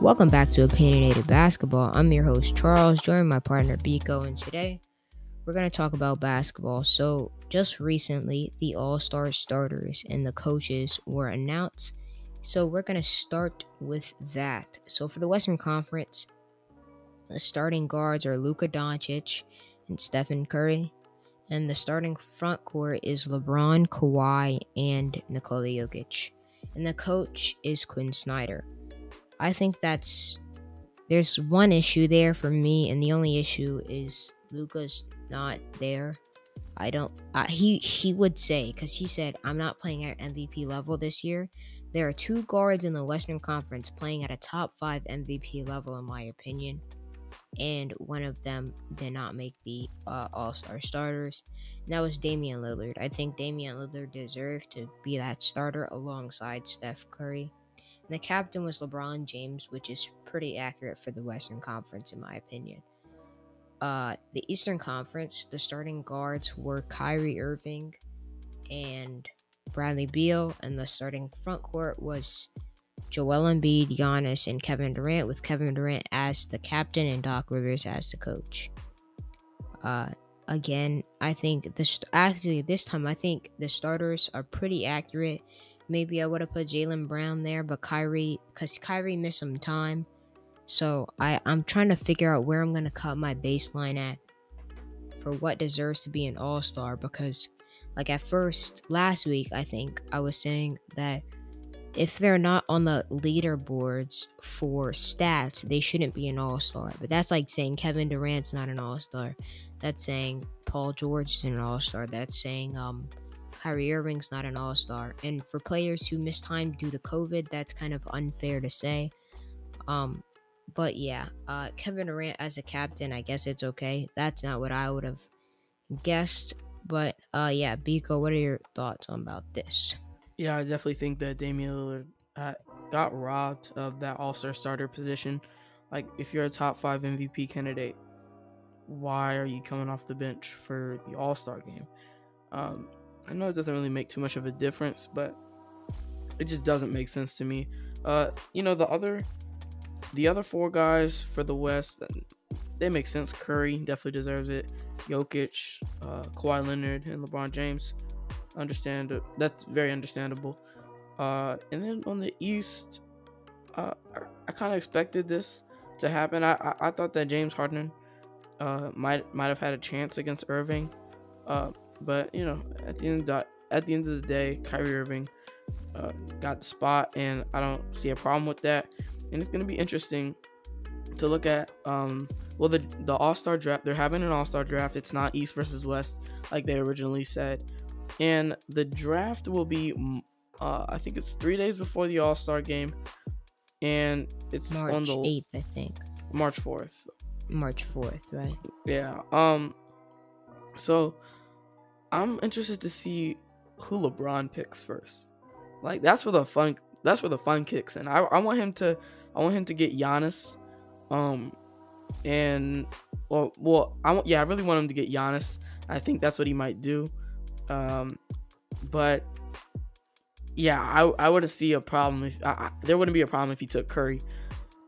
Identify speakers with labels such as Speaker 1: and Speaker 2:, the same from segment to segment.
Speaker 1: Welcome back to Opinionated Basketball. I'm your host Charles, joined my partner Biko, and today we're going to talk about basketball. So, just recently, the All Star starters and the coaches were announced. So, we're going to start with that. So, for the Western Conference, the starting guards are Luka Doncic and Stephen Curry, and the starting front court is LeBron, Kawhi, and Nikola Jokic, and the coach is Quin Snyder. I think that's there's one issue there for me, and the only issue is Luka's not there. I don't. Uh, he he would say because he said I'm not playing at MVP level this year. There are two guards in the Western Conference playing at a top five MVP level, in my opinion, and one of them did not make the uh, All Star starters. And that was Damian Lillard. I think Damian Lillard deserved to be that starter alongside Steph Curry. The captain was LeBron James, which is pretty accurate for the Western Conference, in my opinion. Uh, the Eastern Conference, the starting guards were Kyrie Irving and Bradley Beal, and the starting front court was Joel Embiid, Giannis, and Kevin Durant, with Kevin Durant as the captain and Doc Rivers as the coach. Uh, again, I think this actually this time I think the starters are pretty accurate Maybe I would have put Jaylen Brown there, but Kyrie, because Kyrie missed some time. So I, I'm trying to figure out where I'm going to cut my baseline at for what deserves to be an all star. Because, like, at first, last week, I think I was saying that if they're not on the leaderboards for stats, they shouldn't be an all star. But that's like saying Kevin Durant's not an all star. That's saying Paul George is an all star. That's saying um Kyrie Irving's not an all star. And for players who missed time due to COVID, that's kind of unfair to say. Um, but yeah, uh, Kevin Durant as a captain, I guess it's okay. That's not what I would have guessed. But uh, yeah, Biko, what are your thoughts on about this?
Speaker 2: Yeah, I definitely think that Damian Lillard uh, got robbed of that All Star starter position. Like, if you're a top five MVP candidate, why are you coming off the bench for the All Star game? Um, I know it doesn't really make too much of a difference, but it just doesn't make sense to me. Uh, you know, the other the other four guys for the West, they make sense. Curry definitely deserves it. Jokic, uh, Kawhi Leonard, and LeBron James. Understand that's very understandable. Uh, and then on the East, uh, I, I kind of expected this to happen. I, I, I thought that James Harden uh, might might have had a chance against Irving. Uh, but you know, at the end of the, at the end of the day, Kyrie Irving uh, got the spot, and I don't see a problem with that. And it's gonna be interesting to look at. Um, well, the the All Star draft. They're having an All Star draft. It's not East versus West like they originally said, and the draft will be. Uh, I think it's three days before the All Star game, and it's
Speaker 1: March
Speaker 2: on the
Speaker 1: eighth, I think.
Speaker 2: March fourth.
Speaker 1: March fourth, right?
Speaker 2: Yeah. Um. So I'm interested to see who LeBron picks first. Like that's where the fun that's where the fun kicks in. I, I want him to I want him to get Giannis. Um and well well I want yeah, I really want him to get Giannis. I think that's what he might do. Um but yeah, I I wouldn't see a problem if I, I, there wouldn't be a problem if he took Curry.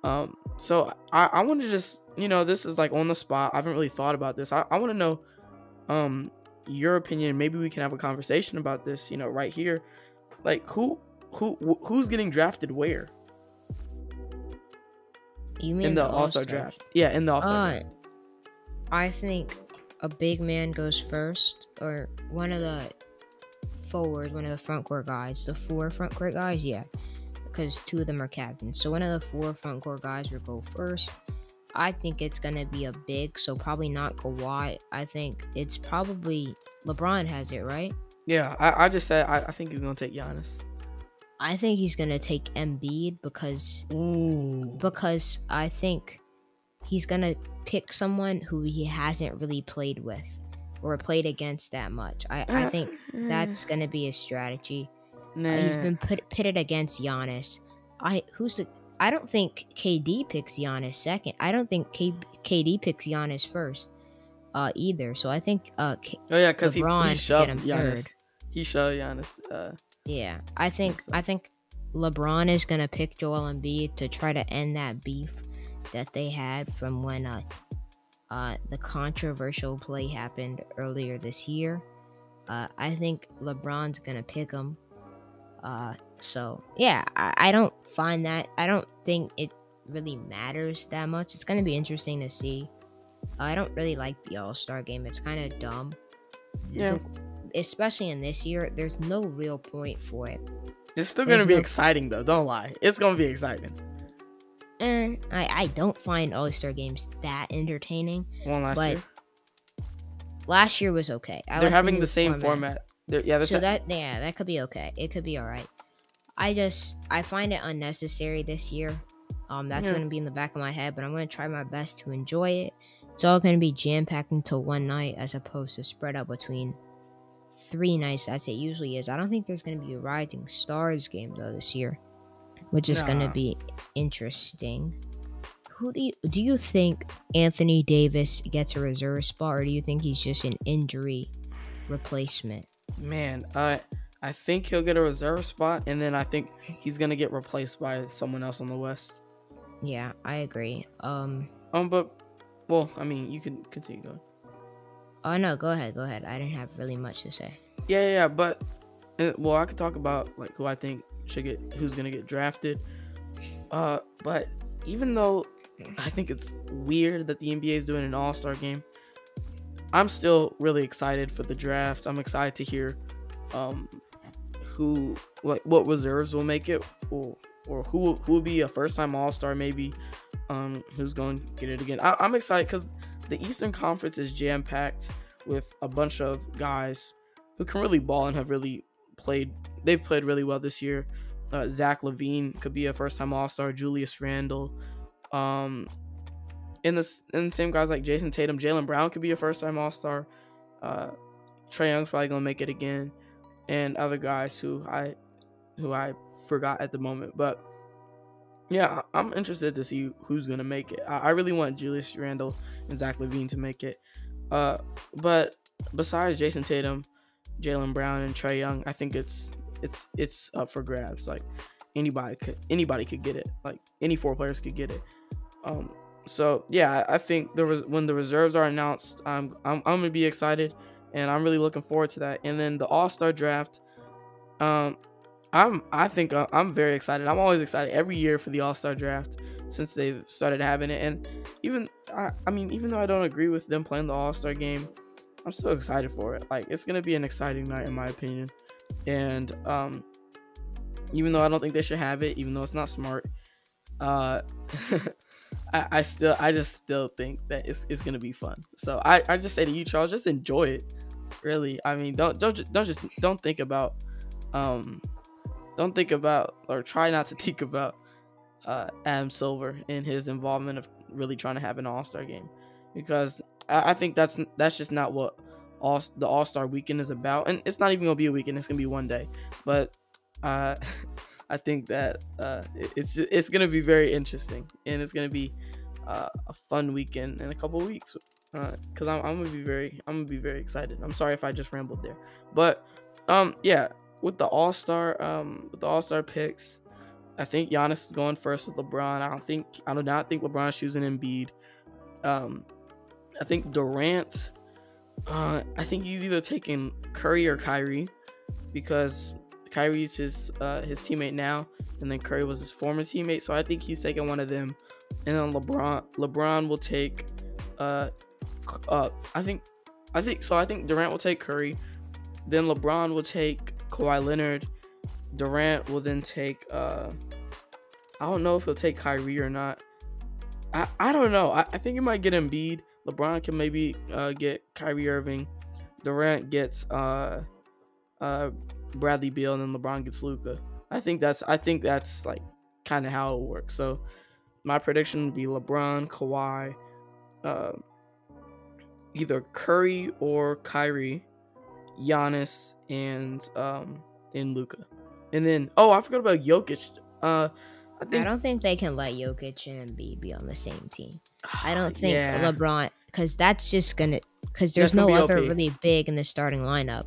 Speaker 2: Um so I I want to just you know this is like on the spot. I haven't really thought about this. I I want to know um your opinion. Maybe we can have a conversation about this, you know, right here. Like who who who's getting drafted where?
Speaker 1: You mean
Speaker 2: in the, the All Star draft? Yeah, in the All Star uh, draft.
Speaker 1: I think a big man goes first, or one of the forwards, one of the front court guys, the four front court guys, yeah, because two of them are captains. So one of the four front court guys will go first. I think it's gonna be a big, so probably not Kawhi. I think it's probably LeBron has it, right?
Speaker 2: Yeah, I, I just said I, I think he's gonna take Giannis.
Speaker 1: I think he's gonna take Embiid because
Speaker 2: Ooh.
Speaker 1: because I think he's gonna pick someone who he hasn't really played with or played against that much. I, I think that's gonna be his strategy. Nah. He's been put, pitted against Giannis. I who's the I don't think KD picks Giannis second. I don't think K- KD picks Giannis first, uh, either. So I think uh, K-
Speaker 2: oh yeah, because he, he shoved Giannis. Third. He shoved Giannis. Uh,
Speaker 1: yeah, I think I think LeBron is gonna pick Joel Embiid to try to end that beef that they had from when uh, uh, the controversial play happened earlier this year. Uh, I think LeBron's gonna pick him. Uh, so yeah, I, I don't find that. I don't think it really matters that much. It's gonna be interesting to see. I don't really like the All Star game. It's kind of dumb.
Speaker 2: Yeah.
Speaker 1: The- especially in this year, there's no real point for it.
Speaker 2: It's still
Speaker 1: There's
Speaker 2: gonna be
Speaker 1: no-
Speaker 2: exciting though. Don't lie. It's gonna be exciting.
Speaker 1: And I, I don't find All Star games that entertaining.
Speaker 2: One last
Speaker 1: But
Speaker 2: year.
Speaker 1: Last year was okay. I
Speaker 2: They're having
Speaker 1: new
Speaker 2: the same format. They're, yeah,
Speaker 1: so that yeah, that could be okay. It could be all right. I just I find it unnecessary this year. Um, that's
Speaker 2: Yeah.
Speaker 1: gonna be in the back of my head, but I'm gonna try my best to enjoy it. It's all gonna be jam packed into one night as opposed to spread out between three nights as it usually is. I don't think there's gonna be a Rising Stars game though this year, which is gonna be interesting. Who do you do you think Anthony Davis gets a reserve spot, or do you think he's just an injury replacement?
Speaker 2: man. Uh, I think he'll get a reserve spot, and then I think he's gonna get replaced by someone else on the West.
Speaker 1: Yeah, I agree. Um,
Speaker 2: Um, but well, I mean, you can continue going.
Speaker 1: oh no, go ahead, go ahead. I didn't have really much to say.
Speaker 2: Yeah, yeah, yeah, but uh, well, I could talk about like who I think should get who's gonna get drafted. Uh, but even though I think it's weird that the NBA is doing an All Star game, I'm still really excited for the draft. I'm excited to hear um who like what reserves will make it or or who who will be a first time All Star maybe um who's going to get it again. I, I'm excited because the Eastern Conference is jam packed with a bunch of guys who can really ball and have really played. They've played really well this year. Uh, Zach LaVine could be a first time All Star. Julius Randle. Um, in the s- in the same guys like Jayson Tatum, Jaylen Brown could be a first time All Star. Uh, Trae Young's probably gonna make it again, and other guys who I who I forgot at the moment. But yeah, I'm interested to see who's gonna make it. I, really want Julius Randle and Zach LaVine to make it. Uh, but besides Jayson Tatum, Jaylen Brown, and Trae Young, I think it's it's it's up for grabs. Like anybody could anybody could get it. Like any four players could get it. Um, so yeah, I I think there was when the reserves are announced, I'm I'm, I'm gonna be excited, and I'm really looking forward to that. And then the All Star draft, um, I'm I think I'm very excited. I'm always excited every year for the All Star draft since they've started having it. And even I, I mean, even though I don't agree with them playing the All Star game, I'm still excited for it. Like it's gonna be an exciting night in my opinion. And um, even though I don't think they should have it, even though it's not smart, uh, I, I still I just still think that it's, it's gonna be fun. So I, I just say to you, Charles, just enjoy it. Really, I mean, don't don't don't just don't think about um don't think about or try not to think about uh Adam Silver and his involvement of really trying to have an All Star game because I, I think that's that's just not what all the All Star weekend is about, and it's not even gonna be a weekend. It's gonna be one day, but uh, I think that uh, it- it's it's gonna be very interesting, and it's gonna be uh, a fun weekend in a couple weeks. Because I'm, I'm gonna be very I'm gonna be very excited. I'm sorry if I just rambled there, but um yeah, with the All Star um with the All Star picks, I think Giannis is going first with LeBron. I don't think I do not think LeBron's choosing Embiid. Um, I think Durant. Uh, I think he's either taking Curry or Kyrie because Kyrie's his uh, his teammate now, and then Curry was his former teammate. So I think he's taking one of them, and then LeBron LeBron will take. Uh, uh, I think, I think so. I think Durant will take Curry, then LeBron will take Kawhi Leonard. Durant will then take. Uh, I don't know if he'll take Kyrie or not. I, I don't know. I, I think he might get Embiid. LeBron can maybe uh, get Kyrie Irving. Durant gets uh, uh, Bradley Beal, and then LeBron gets Luka. I think that's I think that's like kind of how it works. So my prediction would be LeBron, Kawhi, uh, either Curry or Kyrie, Giannis, and um, and Luka. And then oh, I forgot about Jokic. Uh, I
Speaker 1: I don't think they can let Jokic and Embiid be on the same team. I don't think
Speaker 2: Yeah.
Speaker 1: LeBron, because that's just gonna, because there's
Speaker 2: gonna
Speaker 1: no other
Speaker 2: OP.
Speaker 1: really big in the starting lineup.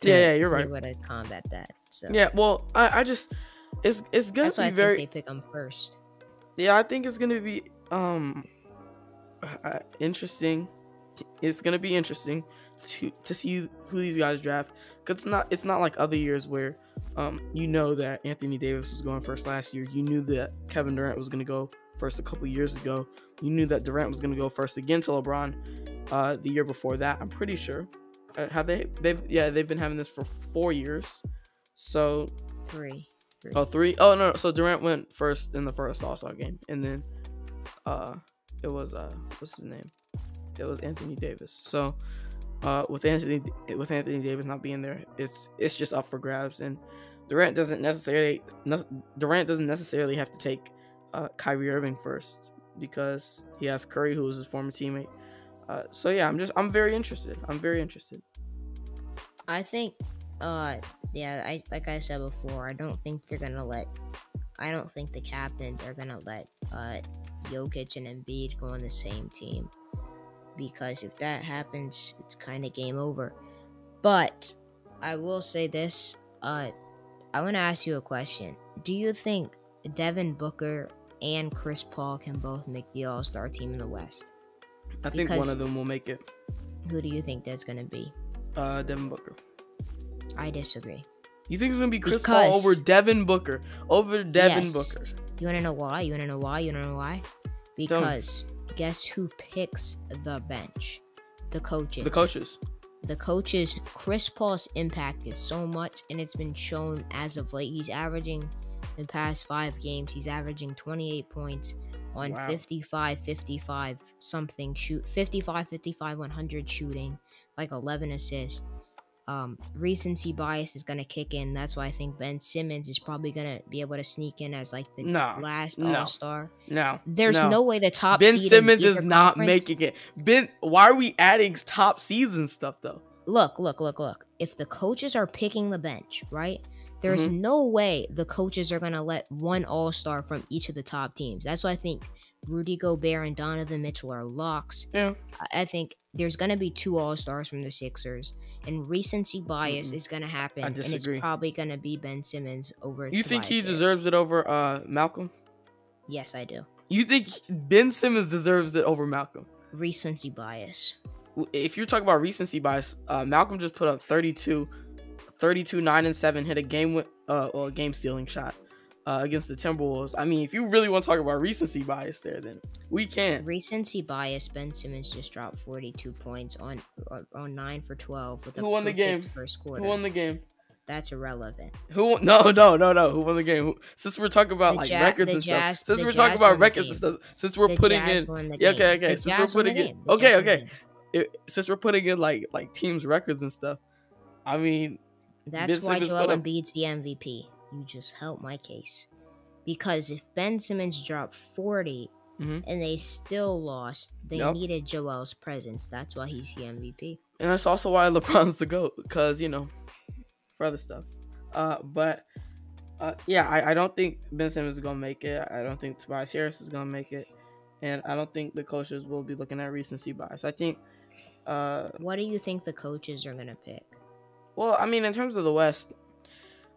Speaker 1: to
Speaker 2: Yeah, yeah, you're right.
Speaker 1: able to combat that. So
Speaker 2: Yeah, well, I, I just it's it's gonna
Speaker 1: That's
Speaker 2: be very
Speaker 1: think they pick them first.
Speaker 2: yeah. I think it's gonna be um uh, interesting. It's gonna be interesting to to see who these guys draft. Cause it's not it's not like other years where um you know that Anthony Davis was going first last year. You knew that Kevin Durant was gonna go first a couple years ago. You knew that Durant was gonna go first again to LeBron uh the year before that. I'm pretty sure. Uh, have they? They've yeah they've been having this for four years. So
Speaker 1: Three. Three.
Speaker 2: Oh, three? Oh, no. So Durant went first in the first All Star game, and then, uh, it was uh, what's his name? It was Anthony Davis. So, uh, with Anthony with Anthony Davis not being there, it's it's just up for grabs, and Durant doesn't necessarily Durant doesn't necessarily have to take uh, Kyrie Irving first because he has Curry, who was his former teammate. Uh, so yeah, I'm just I'm very interested. I'm very interested.
Speaker 1: I think, uh, yeah, I like I said before, I don't think they're gonna let. I don't think the captains are gonna let uh, Jokic and Embiid go on the same team, because if that happens, it's kind of game over. But I will say this: uh, I want to ask you a question. Do you think Devin Booker and Chris Paul can both make the All Star team in the West?
Speaker 2: I think one of them will make it.
Speaker 1: Who do you think that's gonna be?
Speaker 2: Uh, Devin Booker.
Speaker 1: I disagree.
Speaker 2: You think it's gonna be Chris Paul over Devin Booker? Over Devin
Speaker 1: Yes.
Speaker 2: Booker.
Speaker 1: You want to know why? You want to know why? You want to know why? Because guess who picks the bench? The coaches.
Speaker 2: The coaches.
Speaker 1: The coaches. Chris Paul's impact is so much, and it's been shown as of late. He's averaging in past five games. He's averaging 28 points on
Speaker 2: Wow.
Speaker 1: 55, 55 something shoot, 55, 55, 100 shooting, like 11 assists. Um, recency bias is gonna kick in. That's why I think Ben Simmons is probably gonna be able to sneak in as like the
Speaker 2: No,
Speaker 1: last
Speaker 2: no.
Speaker 1: All Star.
Speaker 2: No.
Speaker 1: There's
Speaker 2: no.
Speaker 1: no. way the top
Speaker 2: Ben Simmons is not
Speaker 1: conference-
Speaker 2: making it. Ben, why are we adding top season stuff though?
Speaker 1: Look, look, look, look. If the coaches are picking the bench, right? There's
Speaker 2: Mhm.
Speaker 1: no way the coaches are gonna let one All Star from each of the top teams. That's why I think Rudy Gobert and Donovan Mitchell are locks.
Speaker 2: Yeah.
Speaker 1: I- think there's gonna be two All Stars from the Sixers, and recency bias
Speaker 2: Mm-mm.
Speaker 1: is gonna happen,
Speaker 2: I
Speaker 1: and it's
Speaker 2: disagree.
Speaker 1: probably gonna be Ben Simmons over.
Speaker 2: You think he
Speaker 1: Harris.
Speaker 2: deserves it over uh Malcolm?
Speaker 1: Yes, I do.
Speaker 2: You think Ben Simmons deserves it over Malcolm?
Speaker 1: Recency bias.
Speaker 2: If you're talking about recency bias, uh, Malcolm just put up 32, 32, 9 and 7, hit a game with uh or a game stealing shot uh, against the Timberwolves. I mean, if you really want to talk about recency bias there, then we can.
Speaker 1: Recency bias. Ben Simmons just dropped 42 points on on- nine for 12 with a
Speaker 2: Who won the game?
Speaker 1: First quarter.
Speaker 2: Who won the game?
Speaker 1: That's irrelevant.
Speaker 2: Who? won- No, no, no, no. Who won the game? Who, since we're talking about
Speaker 1: The
Speaker 2: like
Speaker 1: Ja-
Speaker 2: records and
Speaker 1: Jazz-
Speaker 2: stuff, since we're talking about records and stuff, since we're
Speaker 1: The
Speaker 2: putting in, Yeah, okay, okay,
Speaker 1: The
Speaker 2: since we're
Speaker 1: Jazz won the
Speaker 2: putting in- okay,
Speaker 1: Jazz won the
Speaker 2: okay. it, since we're putting in like like teams records and stuff, I mean,
Speaker 1: That's
Speaker 2: Ben
Speaker 1: why
Speaker 2: Simmons
Speaker 1: Joel Embiid's the MVP. You just helped my case. Because if Ben Simmons dropped 40
Speaker 2: Mhm.
Speaker 1: and they still lost, they
Speaker 2: Yep.
Speaker 1: needed Joel's presence. That's why he's the MVP.
Speaker 2: and that's also why LeBron's the goat because you know, for other stuff. Uh, but uh, yeah, I, I don't think Ben Simmons is gonna make it. I don't think Tobias Harris is gonna make it, and I don't think the coaches will be looking at recency bias. I think, uh,
Speaker 1: What do you think the coaches are going to pick?
Speaker 2: well, I mean, in terms of the West,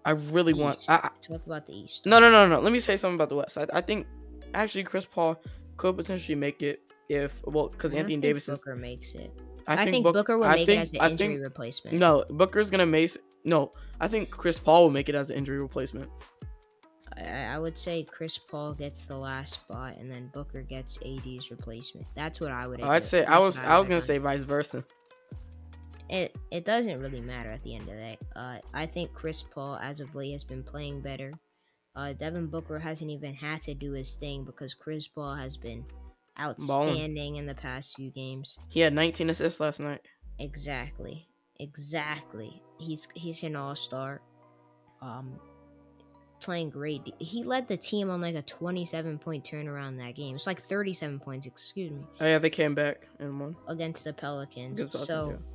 Speaker 2: I really want.
Speaker 1: East.
Speaker 2: I, I,
Speaker 1: Talk about the East.
Speaker 2: No, no, no, no. Let me say something about the West. I, I think actually Chris Paul could potentially make it if well because Anthony
Speaker 1: think
Speaker 2: Davis is.
Speaker 1: Booker makes it.
Speaker 2: I
Speaker 1: I
Speaker 2: think,
Speaker 1: think,
Speaker 2: Book-
Speaker 1: Booker will
Speaker 2: I
Speaker 1: make
Speaker 2: think,
Speaker 1: it as an injury
Speaker 2: think
Speaker 1: replacement.
Speaker 2: no Booker's gonna make no. I think Chris Paul will make it as an injury replacement.
Speaker 1: I, I would say Chris Paul gets the last spot, and then Booker gets AD's replacement. That's what I would.
Speaker 2: I'd say I was I was gonna say vice versa.
Speaker 1: It. It doesn't really matter at the end of the day. Uh, I think Chris Paul, as of late, has been playing better. Uh, Devin Booker hasn't even had to do his thing because Chris Paul has been outstanding in the past few games.
Speaker 2: He had 19 assists last night.
Speaker 1: Exactly. Exactly. He's he's an all star. Um playing great. He led the team on like a 27 point turnaround that game. It's like 37 points, excuse me,
Speaker 2: Oh yeah, they came back and won.
Speaker 1: against the Pelicans.
Speaker 2: Against
Speaker 1: so
Speaker 2: Pelicans,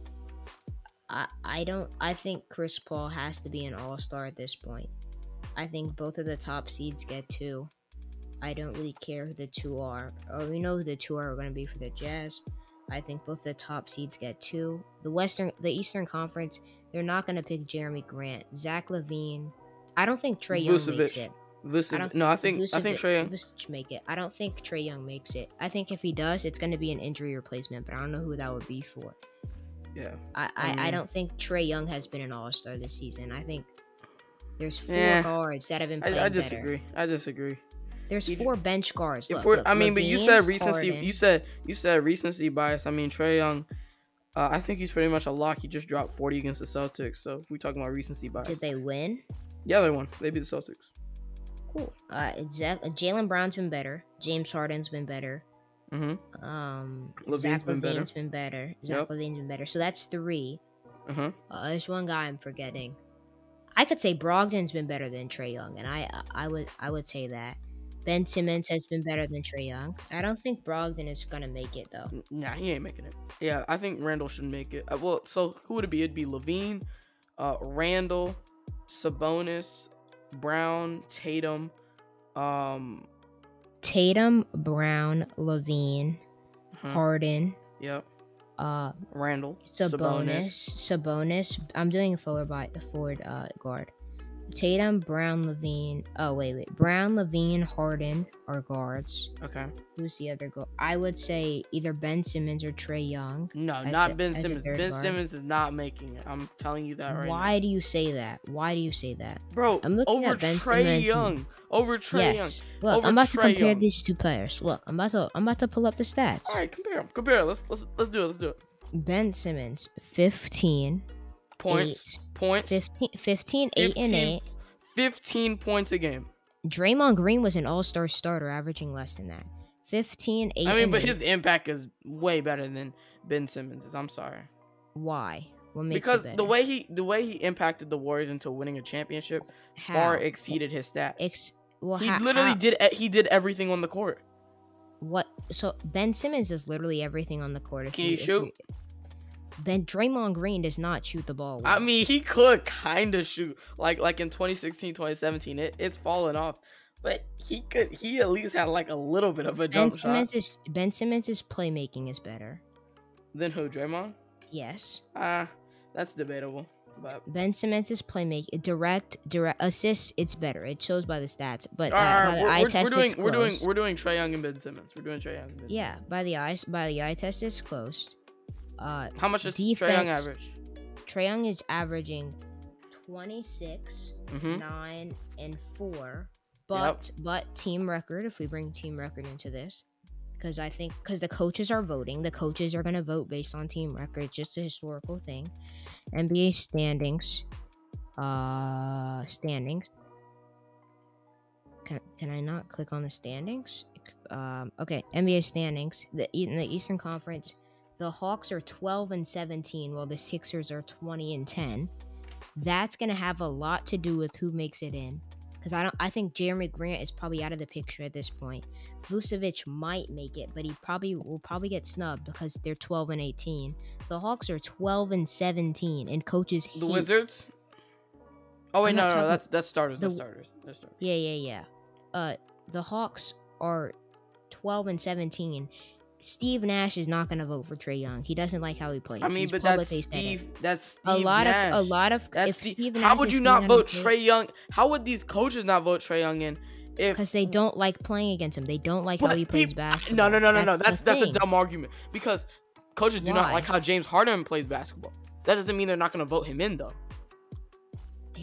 Speaker 1: I I don't I think Chris Paul has to be an all star at this point. I think both of the top seeds get two. I don't really care who the two are. Or we know who the two are going to be for the Jazz. I think both the top seeds get two. The Western, the Eastern Conference, they're not going to pick Jerami Grant. Zach LaVine, I don't think Trae Young makes it. I
Speaker 2: Vucevic.
Speaker 1: don't
Speaker 2: No, I think I think Trae Young.
Speaker 1: Vucevic make it. I don't think Trae Young makes it. I think if he does, it's going to be an injury replacement, but I don't know who that would be for.
Speaker 2: Yeah.
Speaker 1: I, I, I
Speaker 2: Mm.
Speaker 1: don't think Trae Young has been an All Star this season. I think there's four
Speaker 2: Yeah.
Speaker 1: guards that have been playing
Speaker 2: I, I
Speaker 1: better.
Speaker 2: disagree. I disagree.
Speaker 1: There's
Speaker 2: If-
Speaker 1: four bench guards.
Speaker 2: If
Speaker 1: Look,
Speaker 2: we're,
Speaker 1: look,
Speaker 2: I mean, but you said recency.
Speaker 1: Harden.
Speaker 2: You said you said recency bias. I mean, Trae Young. Uh, I think he's pretty much a lock. He just dropped 40 against the Celtics. So if we're talking about recency bias,
Speaker 1: Did they win?
Speaker 2: yeah, they won. They beat the Celtics.
Speaker 1: Cool. Uh, Zach- Jaylen Brown's been better. James Harden's been better.
Speaker 2: Mm-hmm.
Speaker 1: Um,
Speaker 2: LaVine's
Speaker 1: Zach
Speaker 2: been better.
Speaker 1: LaVine's been better. Zach
Speaker 2: Yep.
Speaker 1: LaVine's been better. So that's three.
Speaker 2: Uh huh.
Speaker 1: Uh, there's one guy I'm forgetting. I could say Brogdon's been better than Trae Young, and I I would I would say that. Ben Simmons has been better than Trae Young. I don't think Brogdon is gonna make it though.
Speaker 2: Nah, he ain't making it. Yeah, I think Randle should make it. Uh, well, so who would it be? It'd be LaVine, uh, Randle, Sabonis, Brown, Tatum. Um.
Speaker 1: Tatum, Brown, LaVine,
Speaker 2: huh,
Speaker 1: Harden,
Speaker 2: Yep.
Speaker 1: uh,
Speaker 2: Randle.
Speaker 1: Sabonis, Sabonis. I'm doing a forward by forward uh, guard. Tatum, Brown, LaVine. Oh wait, wait. Brown, LaVine, Harden are guards.
Speaker 2: Okay.
Speaker 1: Who's the other guard? I would say either Ben Simmons or Trae Young.
Speaker 2: No, not
Speaker 1: the-
Speaker 2: Ben Simmons. Ben
Speaker 1: guard?
Speaker 2: Simmons is not making it. I'm telling you that right now.
Speaker 1: Why do you say that? Why do you say that?
Speaker 2: Bro,
Speaker 1: I'm looking
Speaker 2: over
Speaker 1: at Ben
Speaker 2: Trae
Speaker 1: Simmons.
Speaker 2: Young. Over Trae
Speaker 1: yes. Look,
Speaker 2: Over
Speaker 1: I'm about to compare
Speaker 2: Young.
Speaker 1: these two players. Look, I'm about to I'm about to pull up the stats.
Speaker 2: All right, compare them. Compare. Let's let's let's do it. Let's do it.
Speaker 1: Ben Simmons, 15,
Speaker 2: Points. Points.
Speaker 1: 15, 15 8 and
Speaker 2: 15.
Speaker 1: 8.
Speaker 2: 15 points a game.
Speaker 1: Draymond Green was an all-star starter averaging less than that. 15 8
Speaker 2: I mean, but
Speaker 1: 8.
Speaker 2: his impact is way better than Ben Simmons's. I'm sorry.
Speaker 1: why? What makes
Speaker 2: Because the way he the way he impacted the Warriors into winning a championship
Speaker 1: How?
Speaker 2: far exceeded his stats.
Speaker 1: Ex- well,
Speaker 2: he
Speaker 1: ha-
Speaker 2: literally
Speaker 1: how-
Speaker 2: did he did everything on the court.
Speaker 1: what so Ben Simmons does literally everything on the court.
Speaker 2: Can you
Speaker 1: if
Speaker 2: shoot?
Speaker 1: Ben Draymond Green does not shoot the ball.
Speaker 2: I mean, he could kind of shoot like like in 2016, 2017. It, it's fallen off, but he could he at least had like a little bit of a
Speaker 1: Ben
Speaker 2: jump shot.
Speaker 1: Simmons is Ben Simmons' playmaking is better.
Speaker 2: Then who? Draymond?
Speaker 1: Yes.
Speaker 2: Ah, that's debatable. But
Speaker 1: Ben Simmons' playmaking direct direct assists it's better. It shows by the stats, but uh,
Speaker 2: right,
Speaker 1: by the
Speaker 2: we're,
Speaker 1: eye
Speaker 2: we're,
Speaker 1: test
Speaker 2: we're doing
Speaker 1: it's
Speaker 2: we're doing we're doing Trae Young and Ben Simmons. We're doing Trae Young. And ben
Speaker 1: yeah, by the eyes by the eye test it's close. Uh,
Speaker 2: How much does Trae Young average?
Speaker 1: Trae Young is averaging 26,
Speaker 2: Mm-hmm.
Speaker 1: 9, and 4. But but team record, if we bring team record into this, because I think because the coaches are voting, the coaches are gonna vote based on team record. Just a historical thing. NBA standings, uh, standings. Can, can I not click on the standings? Um, okay, NBA standings. The in the Eastern Conference, the Hawks are 12 and 17, while the Sixers are 20 and 10. That's gonna have a lot to do with who makes it in. Because I don't I think Jerami Grant is probably out of the picture at this point. Vucevic might make it, but he probably will probably get snubbed because they're 12 and 18. The Hawks are 12 and 17, and coaches
Speaker 2: The
Speaker 1: hate-
Speaker 2: Wizards. Oh wait,
Speaker 1: I'm
Speaker 2: no, no, that's that's starters. That's starters. That's starters.
Speaker 1: Yeah, yeah, yeah. Uh, the Hawks are 12 and 17. Steve Nash is not gonna vote for Trae Young. He doesn't like how he plays.
Speaker 2: I mean,
Speaker 1: He's
Speaker 2: but that's
Speaker 1: publicly said it.
Speaker 2: Steve. That's Steve
Speaker 1: a lot
Speaker 2: Nash.
Speaker 1: of a lot of
Speaker 2: That's
Speaker 1: if
Speaker 2: Steve.
Speaker 1: Steve
Speaker 2: How would you not vote Trae Young? How would these coaches not vote Trae Young in?
Speaker 1: Because they don't like playing against him. They don't like how he plays
Speaker 2: peop-
Speaker 1: basketball.
Speaker 2: No, no, no, no, no.
Speaker 1: the
Speaker 2: That's that's a dumb argument because coaches do not like how James Harden plays basketball. That doesn't mean they're not going to vote him in though.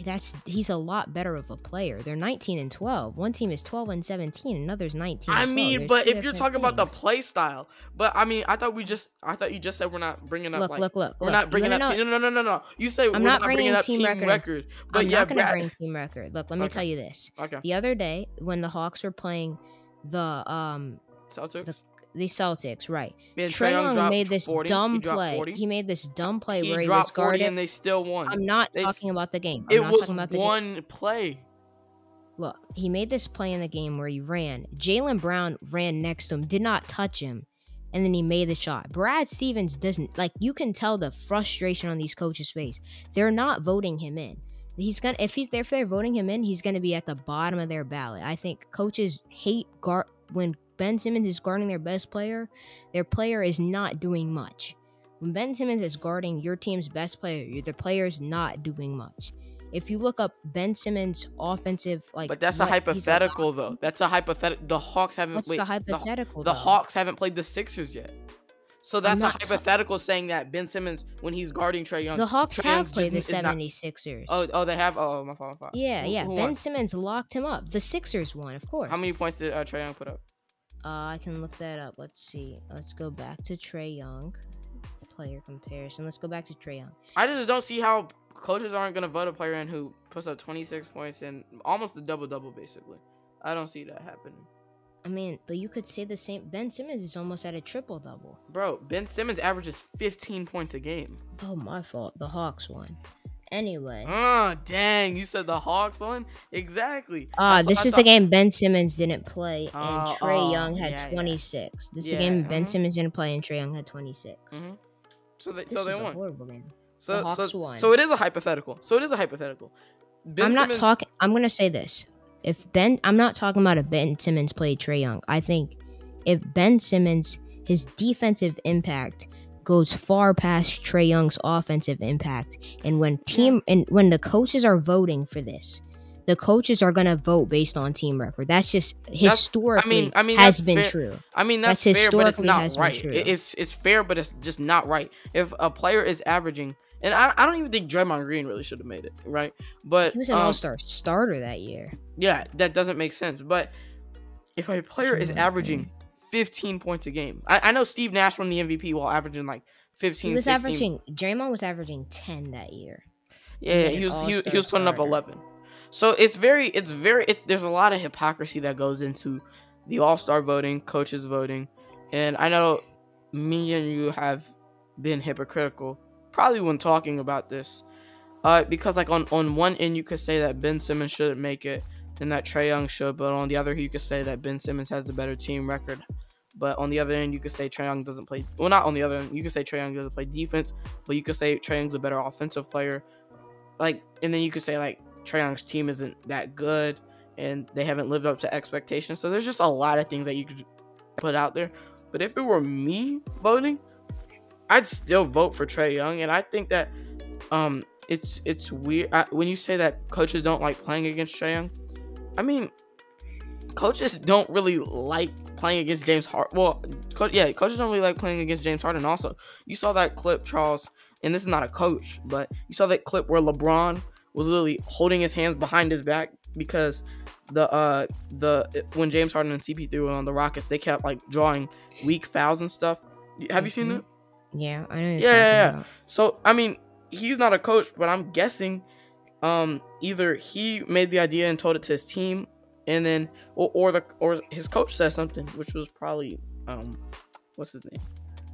Speaker 1: That's he's a lot better of a player. They're 19 and 12. One team is 12 and 17. Another's 19.
Speaker 2: I
Speaker 1: 12.
Speaker 2: mean,
Speaker 1: They're
Speaker 2: but if you're talking about the play style, but I mean, I thought we just, I thought you just said we're not bringing up
Speaker 1: look,
Speaker 2: like
Speaker 1: look, look,
Speaker 2: we're
Speaker 1: look.
Speaker 2: not bringing
Speaker 1: wanna
Speaker 2: up.
Speaker 1: know-
Speaker 2: Team, no, no, no, no, no. You say we're
Speaker 1: I'm
Speaker 2: not,
Speaker 1: not
Speaker 2: bringing
Speaker 1: bringing
Speaker 2: up
Speaker 1: team record
Speaker 2: record, but
Speaker 1: I'm
Speaker 2: yeah,
Speaker 1: not gonna bring team record. Look, let me
Speaker 2: Okay.
Speaker 1: tell you this.
Speaker 2: okay,
Speaker 1: The other day, when the Hawks were playing the um
Speaker 2: Celtics.
Speaker 1: the Celtics, right?
Speaker 2: Man,
Speaker 1: Trae Young
Speaker 2: dropped
Speaker 1: made this
Speaker 2: 40.
Speaker 1: dumb
Speaker 2: he
Speaker 1: play.
Speaker 2: 40.
Speaker 1: He made this dumb play
Speaker 2: He
Speaker 1: where he
Speaker 2: dropped
Speaker 1: was
Speaker 2: 40
Speaker 1: guarded.
Speaker 2: and they still won.
Speaker 1: I'm not
Speaker 2: They
Speaker 1: talking about the game. I'm
Speaker 2: it
Speaker 1: not
Speaker 2: was
Speaker 1: talking about the game.
Speaker 2: one play.
Speaker 1: Look, he made this play in the game where he ran. Jaylen Brown ran next to him, did not touch him, and then he made the shot. Brad Stevens doesn't like. You can tell the frustration on these coaches' face. They're not voting him in. He's gonna if he's there if they're voting him in, he's gonna be at the bottom of their ballot. I think coaches hate guard when Ben Simmons is guarding their best player. Their player is not doing much. When Ben Simmons is guarding your team's best player, the player is not doing much. If you look up Ben Simmons' offensive, like,
Speaker 2: But that's a hypothetical though. That's a hypothetical. The Hawks haven't.
Speaker 1: What's
Speaker 2: wait,
Speaker 1: the hypothetical?
Speaker 2: The,
Speaker 1: though?
Speaker 2: Hawks haven't played the Sixers yet. So that's a
Speaker 1: not
Speaker 2: hypothetical saying that Ben Simmons, when he's guarding Trae Young,
Speaker 1: The Hawks
Speaker 2: Trae
Speaker 1: have
Speaker 2: Young's
Speaker 1: played the
Speaker 2: just- not-
Speaker 1: 76ers.
Speaker 2: Oh, oh, they have. Oh, my fault. My fault.
Speaker 1: yeah,
Speaker 2: Who-
Speaker 1: yeah.
Speaker 2: who
Speaker 1: ben
Speaker 2: won?
Speaker 1: Simmons locked him up. The Sixers won, of course.
Speaker 2: How many points did uh, Trae Young put up?
Speaker 1: Uh, I can look that up. Let's see. Let's go back to Trae Young. Player comparison. Let's go back to Trae Young.
Speaker 2: I just don't see how coaches aren't gonna vote a player in who puts up 26 points and almost a double double basically. I don't see that happening.
Speaker 1: I mean, but you could say the same. Ben Simmons is almost at a triple double.
Speaker 2: Bro, Ben Simmons averages 15 points a game.
Speaker 1: Oh, my fault. The Hawks won. Anyway.
Speaker 2: Ah, dang! You said the Hawks won exactly.
Speaker 1: Ah, this
Speaker 2: I
Speaker 1: is
Speaker 2: thought-
Speaker 1: the game Ben Simmons didn't play, and
Speaker 2: Oh,
Speaker 1: Trae
Speaker 2: oh,
Speaker 1: Young had
Speaker 2: yeah, yeah.
Speaker 1: 26. This is the
Speaker 2: Yeah,
Speaker 1: game Ben
Speaker 2: mhm.
Speaker 1: Simmons didn't play, and Trae Young had 26.
Speaker 2: Mhm. So they,
Speaker 1: This
Speaker 2: so they won.
Speaker 1: horrible game.
Speaker 2: So
Speaker 1: the Hawks
Speaker 2: so,
Speaker 1: won.
Speaker 2: so it is a hypothetical. So it is a hypothetical. Ben
Speaker 1: I'm not
Speaker 2: Simmons-
Speaker 1: talking. I'm gonna say this. If Ben, I'm not talking about if Ben Simmons played Trae Young. I think if Ben Simmons, his defensive impact goes far past Trae Young's offensive impact, and when team and when the coaches are voting for this, the coaches are gonna vote based on team record. That's just historically
Speaker 2: I mean,
Speaker 1: has
Speaker 2: that's
Speaker 1: been
Speaker 2: fair.
Speaker 1: true.
Speaker 2: I mean that's,
Speaker 1: That's
Speaker 2: fair, but it's not right. It's it's fair, but it's just not right. If a player is averaging, and I, I don't even think Draymond Green really should have made it, right? But
Speaker 1: He was an
Speaker 2: um,
Speaker 1: All Star starter that year.
Speaker 2: Yeah, that doesn't make sense. But if a player is averaging 15 points a game, I, I know Steve Nash won the MVP while averaging like 15.
Speaker 1: He was
Speaker 2: 16.
Speaker 1: averaging. Draymond was averaging 10 that year.
Speaker 2: Yeah,
Speaker 1: made
Speaker 2: he was he, he was putting up 11. So it's very it's very it, there's a lot of hypocrisy that goes into the All Star voting, coaches voting, and I know me and you have been hypocritical probably when talking about this, uh, because like on on one end you could say that Ben Simmons shouldn't make it and that Trae Young should, but on the other you could say that Ben Simmons has the better team record. But on the other end, you could say Trae Young doesn't play. Well, not on the other end. You could say Trae Young doesn't play defense, but you could say Trae Young's a better offensive player like and then you could say like Trae Young's team isn't that good and they haven't lived up to expectations. So there's just a lot of things that you could put out there. But if it were me voting, I'd still vote for Trae Young and I think that um it's it's weird I, when you say that coaches don't like playing against Trae Young. I mean, coaches don't really like playing against James Harden. Well, co- yeah, coaches don't really like playing against James Harden. Also, you saw that clip, Charles, and this is not a coach, but you saw that clip where LeBron was literally holding his hands behind his back because the uh the when James Harden and CP3 were on the Rockets, they kept like drawing weak fouls and stuff. Have you seen
Speaker 1: Mhm.
Speaker 2: that?
Speaker 1: Yeah, I know.
Speaker 2: Yeah, yeah, yeah. So I mean, he's not a coach, but I'm guessing um either he made the idea and told it to his team and then or, or the or his coach said something, which was probably um what's his name?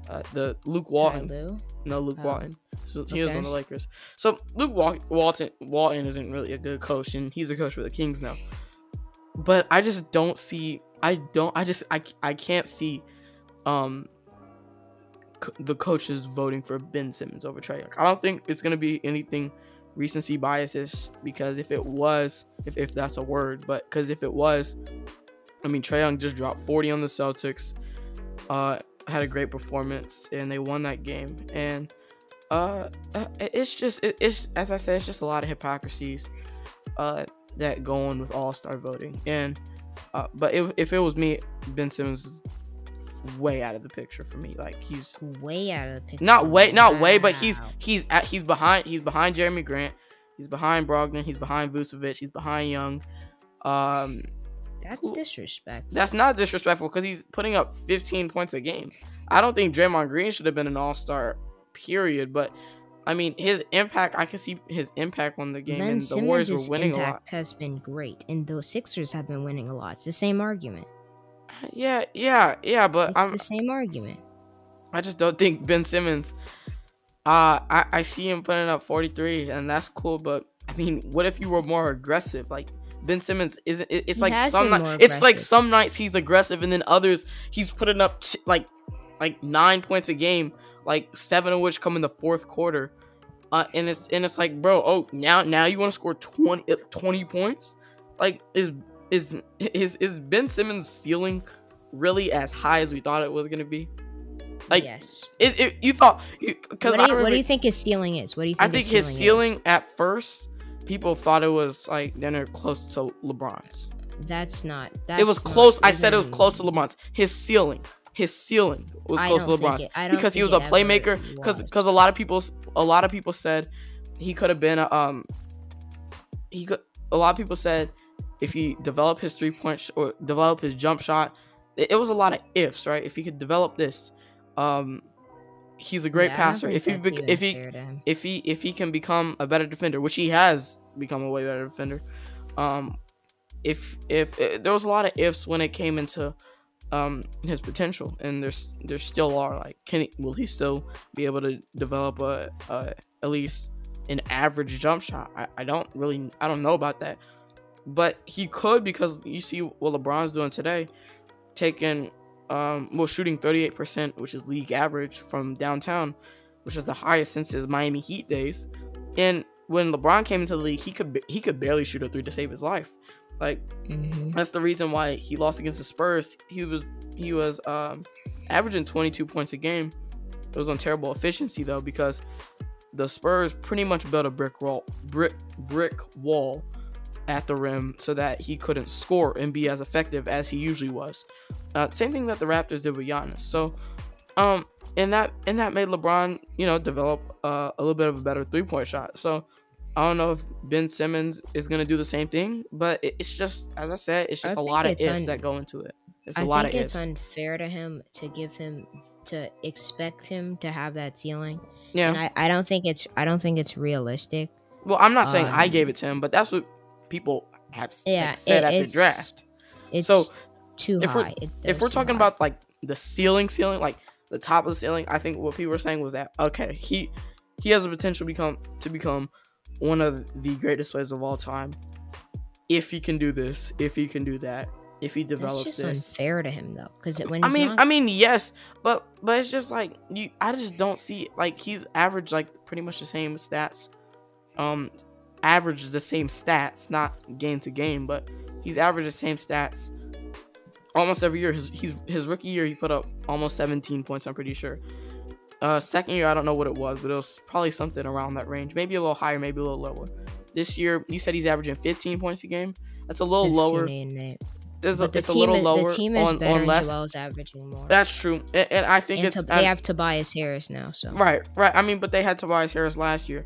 Speaker 2: Uh, the Luke Walton. No, Luke
Speaker 1: Oh.
Speaker 2: Walton. So he was on the Lakers. So Luke Wal- Walton Walton isn't really a good coach, and he's a coach for the Kings now. But I just don't see. I don't. I just. I. I can't see. Um. the coaches voting for Ben Simmons over Trae Young. I don't think it's gonna be anything recency biases because if it was, if, if that's a word, but because if it was, I mean Trae Young just dropped 40 on the Celtics. Uh, had a great performance and they won that game and uh uh, it's just it, it's as i said it's just a lot of hypocrisies uh that go on with all-star voting and uh but if, if it was me ben simmons is way out of the picture for me like he's
Speaker 1: Way out of the picture.
Speaker 2: not way not way but he's he's at he's behind he's behind jerami grant he's behind brogdon he's behind vucevic he's behind young um
Speaker 1: That's
Speaker 2: cool.
Speaker 1: disrespect.
Speaker 2: that's not disrespectful because he's putting up 15 points a game. I don't think Draymond Green should have been an All Star, period. But I mean, his impact. I can see his impact on the game,
Speaker 1: Ben
Speaker 2: and the Warriors were winning a lot.
Speaker 1: has been great, and the Sixers have been winning a lot. It's the same argument.
Speaker 2: Yeah, yeah, yeah. But
Speaker 1: It's
Speaker 2: I'm,
Speaker 1: the same argument.
Speaker 2: I just don't think Ben Simmons. Uh, I, I see him putting up 43, and that's cool. But I mean, what if you were more aggressive? Like Ben Simmons isn't. it- It's
Speaker 1: He
Speaker 2: like some. ni- it's like some nights he's aggressive, and then others he's putting up t- like like nine points a game, like seven of which come in the fourth quarter. Uh, and it's and it's like, bro, oh now now you want to score 20, uh, 20 points? Like is is is is Ben Simmons' ceiling really as high as we thought it was gonna be? Like
Speaker 1: yes.
Speaker 2: it, it you thought because
Speaker 1: What, do you- what do you think his ceiling is? What do you think?
Speaker 2: I think his ceiling at first people thought it was like they're close to LeBron's.
Speaker 1: That's not. That's
Speaker 2: it was close. I said it was close to LeBron's. His ceiling, his ceiling was
Speaker 1: I
Speaker 2: close to LeBron's
Speaker 1: it-
Speaker 2: because he was a playmaker. Because because a lot of people a lot of people said he could have been a, um he could a lot of people said if he develop his three point sh- or develop his jump shot, it, it was a lot of ifs, right? If he could develop this, um, he's a great
Speaker 1: Yeah,
Speaker 2: passer. If he bec- if he
Speaker 1: fair to him.
Speaker 2: if he if he can become a better defender, which he has become a way better defender, um, if if uh, there was a lot of ifs when it came into um his potential, and there's there still are like can he will he still be able to develop a, a at least an average jump shot? I, I don't really I don't know about that, but he could because you see what LeBron's doing today, taking um well shooting 38%, which is league average from downtown which is the highest since his Miami Heat days. And when LeBron came into the league, he could he could barely shoot a three to save his life. Like
Speaker 1: Mhm.
Speaker 2: that's the reason why he lost against the Spurs. He was he was um, averaging 22 points a game. It was on terrible efficiency though because the Spurs pretty much built a brick wall brick brick wall at the rim so that he couldn't score and be as effective as he usually was. Uh, same thing that the Raptors did with Giannis. So um and that and that made LeBron, you know, develop uh, a little bit of a better three point shot. So I don't know if Ben Simmons is gonna do the same thing, but it, it's just as I said, it's just a lot of ifs
Speaker 1: un-
Speaker 2: that go into it. It's a
Speaker 1: I
Speaker 2: lot
Speaker 1: think
Speaker 2: of
Speaker 1: it's
Speaker 2: ifs.
Speaker 1: unfair to him to give him to expect him to have that ceiling.
Speaker 2: yeah.
Speaker 1: And I, I don't think it's I don't think it's realistic.
Speaker 2: well, I'm not saying I
Speaker 1: um,
Speaker 2: gave it to him, but that's what people have
Speaker 1: Yeah,
Speaker 2: like, said
Speaker 1: it-
Speaker 2: at the draft.
Speaker 1: It's
Speaker 2: So,
Speaker 1: too
Speaker 2: if we're-
Speaker 1: high.
Speaker 2: If we're talking
Speaker 1: high.
Speaker 2: about like the ceiling, ceiling, like the top of the ceiling, I think what people were saying was that okay, he he has the potential to become to become one of the greatest players of all time if he can do this, if he can do that, if he
Speaker 1: That's
Speaker 2: develops
Speaker 1: just
Speaker 2: this.
Speaker 1: unfair to him though, because when
Speaker 2: I mean,
Speaker 1: not,
Speaker 2: I mean, yes, but but it's just like you. I just don't see like he's averaged like pretty much the same stats. Um, average is the same stats, not game to game, but he's averaged the same stats almost every year. His he's his rookie year he put up almost 17 points. I'm pretty sure. Uh, second year I don't know what it was, but it was probably something around that range, maybe a little higher, maybe a little lower. This year you said he's averaging 15 points a game. That's a little lower. There's a,
Speaker 1: the
Speaker 2: it's a little
Speaker 1: is,
Speaker 2: lower
Speaker 1: the team is
Speaker 2: on,
Speaker 1: better.
Speaker 2: on less.
Speaker 1: Joel's averaging more.
Speaker 2: That's true, and, and I think
Speaker 1: and
Speaker 2: it's
Speaker 1: to,
Speaker 2: I-
Speaker 1: they have Tobias Harris now, so
Speaker 2: Right, right. I mean, but they had Tobias Harris last year,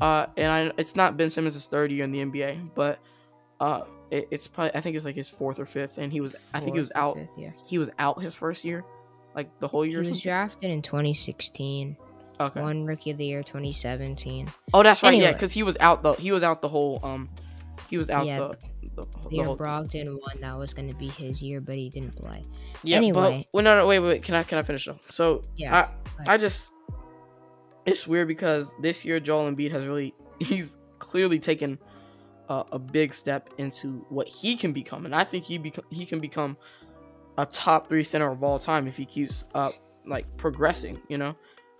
Speaker 2: uh, and I, it's not Ben Simmons' third year in the NBA, but uh, it, it's probably I think it's like his fourth or fifth, and he was I think he was out.
Speaker 1: fifth year.
Speaker 2: He was out his first year, like the whole year. He
Speaker 1: was drafted in 2016.
Speaker 2: Okay.
Speaker 1: One Rookie of the Year 2017.
Speaker 2: Oh, that's right. Yeah, because he was out the he was out the whole um, he was out
Speaker 1: Yeah,
Speaker 2: the the,
Speaker 1: The
Speaker 2: the whole
Speaker 1: Brogdon won, that was going to be his year, but he didn't play.
Speaker 2: yeah.
Speaker 1: anyway.
Speaker 2: but well, no, no, wait, wait. Can I can I finish though? So
Speaker 1: Yeah,
Speaker 2: I I just it's weird because this year Joel Embiid has really he's clearly taken a, a big step into what he can become, and I think he he can become a top three center of all time if he keeps up like progressing. You know,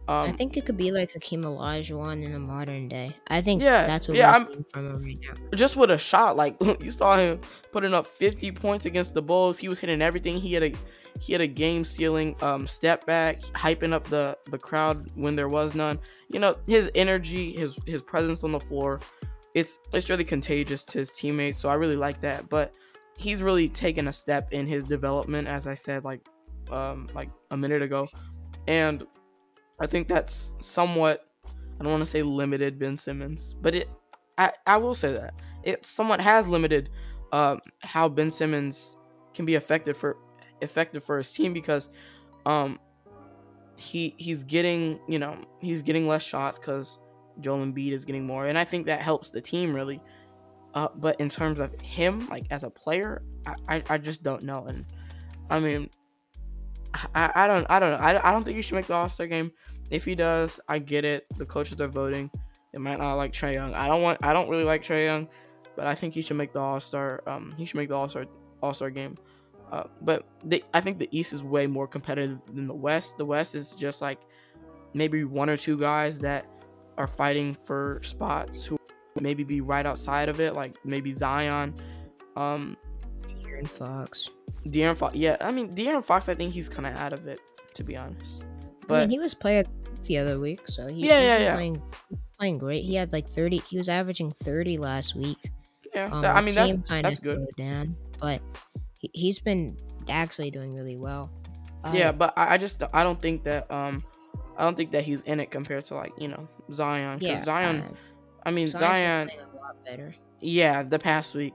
Speaker 2: um,
Speaker 1: I think it could be like Hakeem Olajuwon in the modern day. I think
Speaker 2: Yeah,
Speaker 1: that's what
Speaker 2: yeah,
Speaker 1: we're
Speaker 2: I'm-
Speaker 1: seeing from him right now.
Speaker 2: just with a shot, like you saw him putting up 50 points against the Bulls. He was hitting everything. He had a he had a game stealing um, step back, hyping up the the crowd when there was none. You know, his energy, his his presence on the floor, it's it's really contagious to his teammates. So I really like that. But he's really taken a step in his development, as I said, like um like a minute ago, and I think that's somewhat. I don't want to say limited Ben Simmons, but it I, I will say that it somewhat has limited um, how Ben Simmons can be effective for effective for his team because um he he's getting you know he's getting less shots because Joel Embiid is getting more and I think that helps the team really. Uh, but in terms of him like as a player, I, I, I just don't know and I mean I, I don't I don't know I, I don't think he should make the All Star game. If he does, I get it. The coaches are voting. They might not like Trae Young. I don't want. I don't really like Trae Young, but I think he should make the All Star. Um, he should make the All Star All Star game. Uh, but the, I think the East is way more competitive than the West. The West is just like maybe one or two guys that are fighting for spots who maybe be right outside of it, like maybe Zion, um,
Speaker 1: De'Aaron Fox.
Speaker 2: De'Aaron Fox. Yeah, I mean De'Aaron Fox. I think he's kind of out of it, to be honest.
Speaker 1: I
Speaker 2: But
Speaker 1: mean, he was playing the other week, so he,
Speaker 2: Yeah,
Speaker 1: he's
Speaker 2: yeah, yeah.
Speaker 1: playing playing great. He had like 30. He was averaging 30 last week.
Speaker 2: Yeah,
Speaker 1: Um,
Speaker 2: I mean
Speaker 1: team
Speaker 2: that's
Speaker 1: kind of
Speaker 2: that's good.
Speaker 1: down, but he, he's been actually doing really well. Uh,
Speaker 2: Yeah, but I, I just I don't think that um I don't think that he's in it compared to like you know Zion.
Speaker 1: yeah.
Speaker 2: Zion.
Speaker 1: uh,
Speaker 2: I mean
Speaker 1: Zion's
Speaker 2: Zion.
Speaker 1: a lot better.
Speaker 2: Yeah, the past week.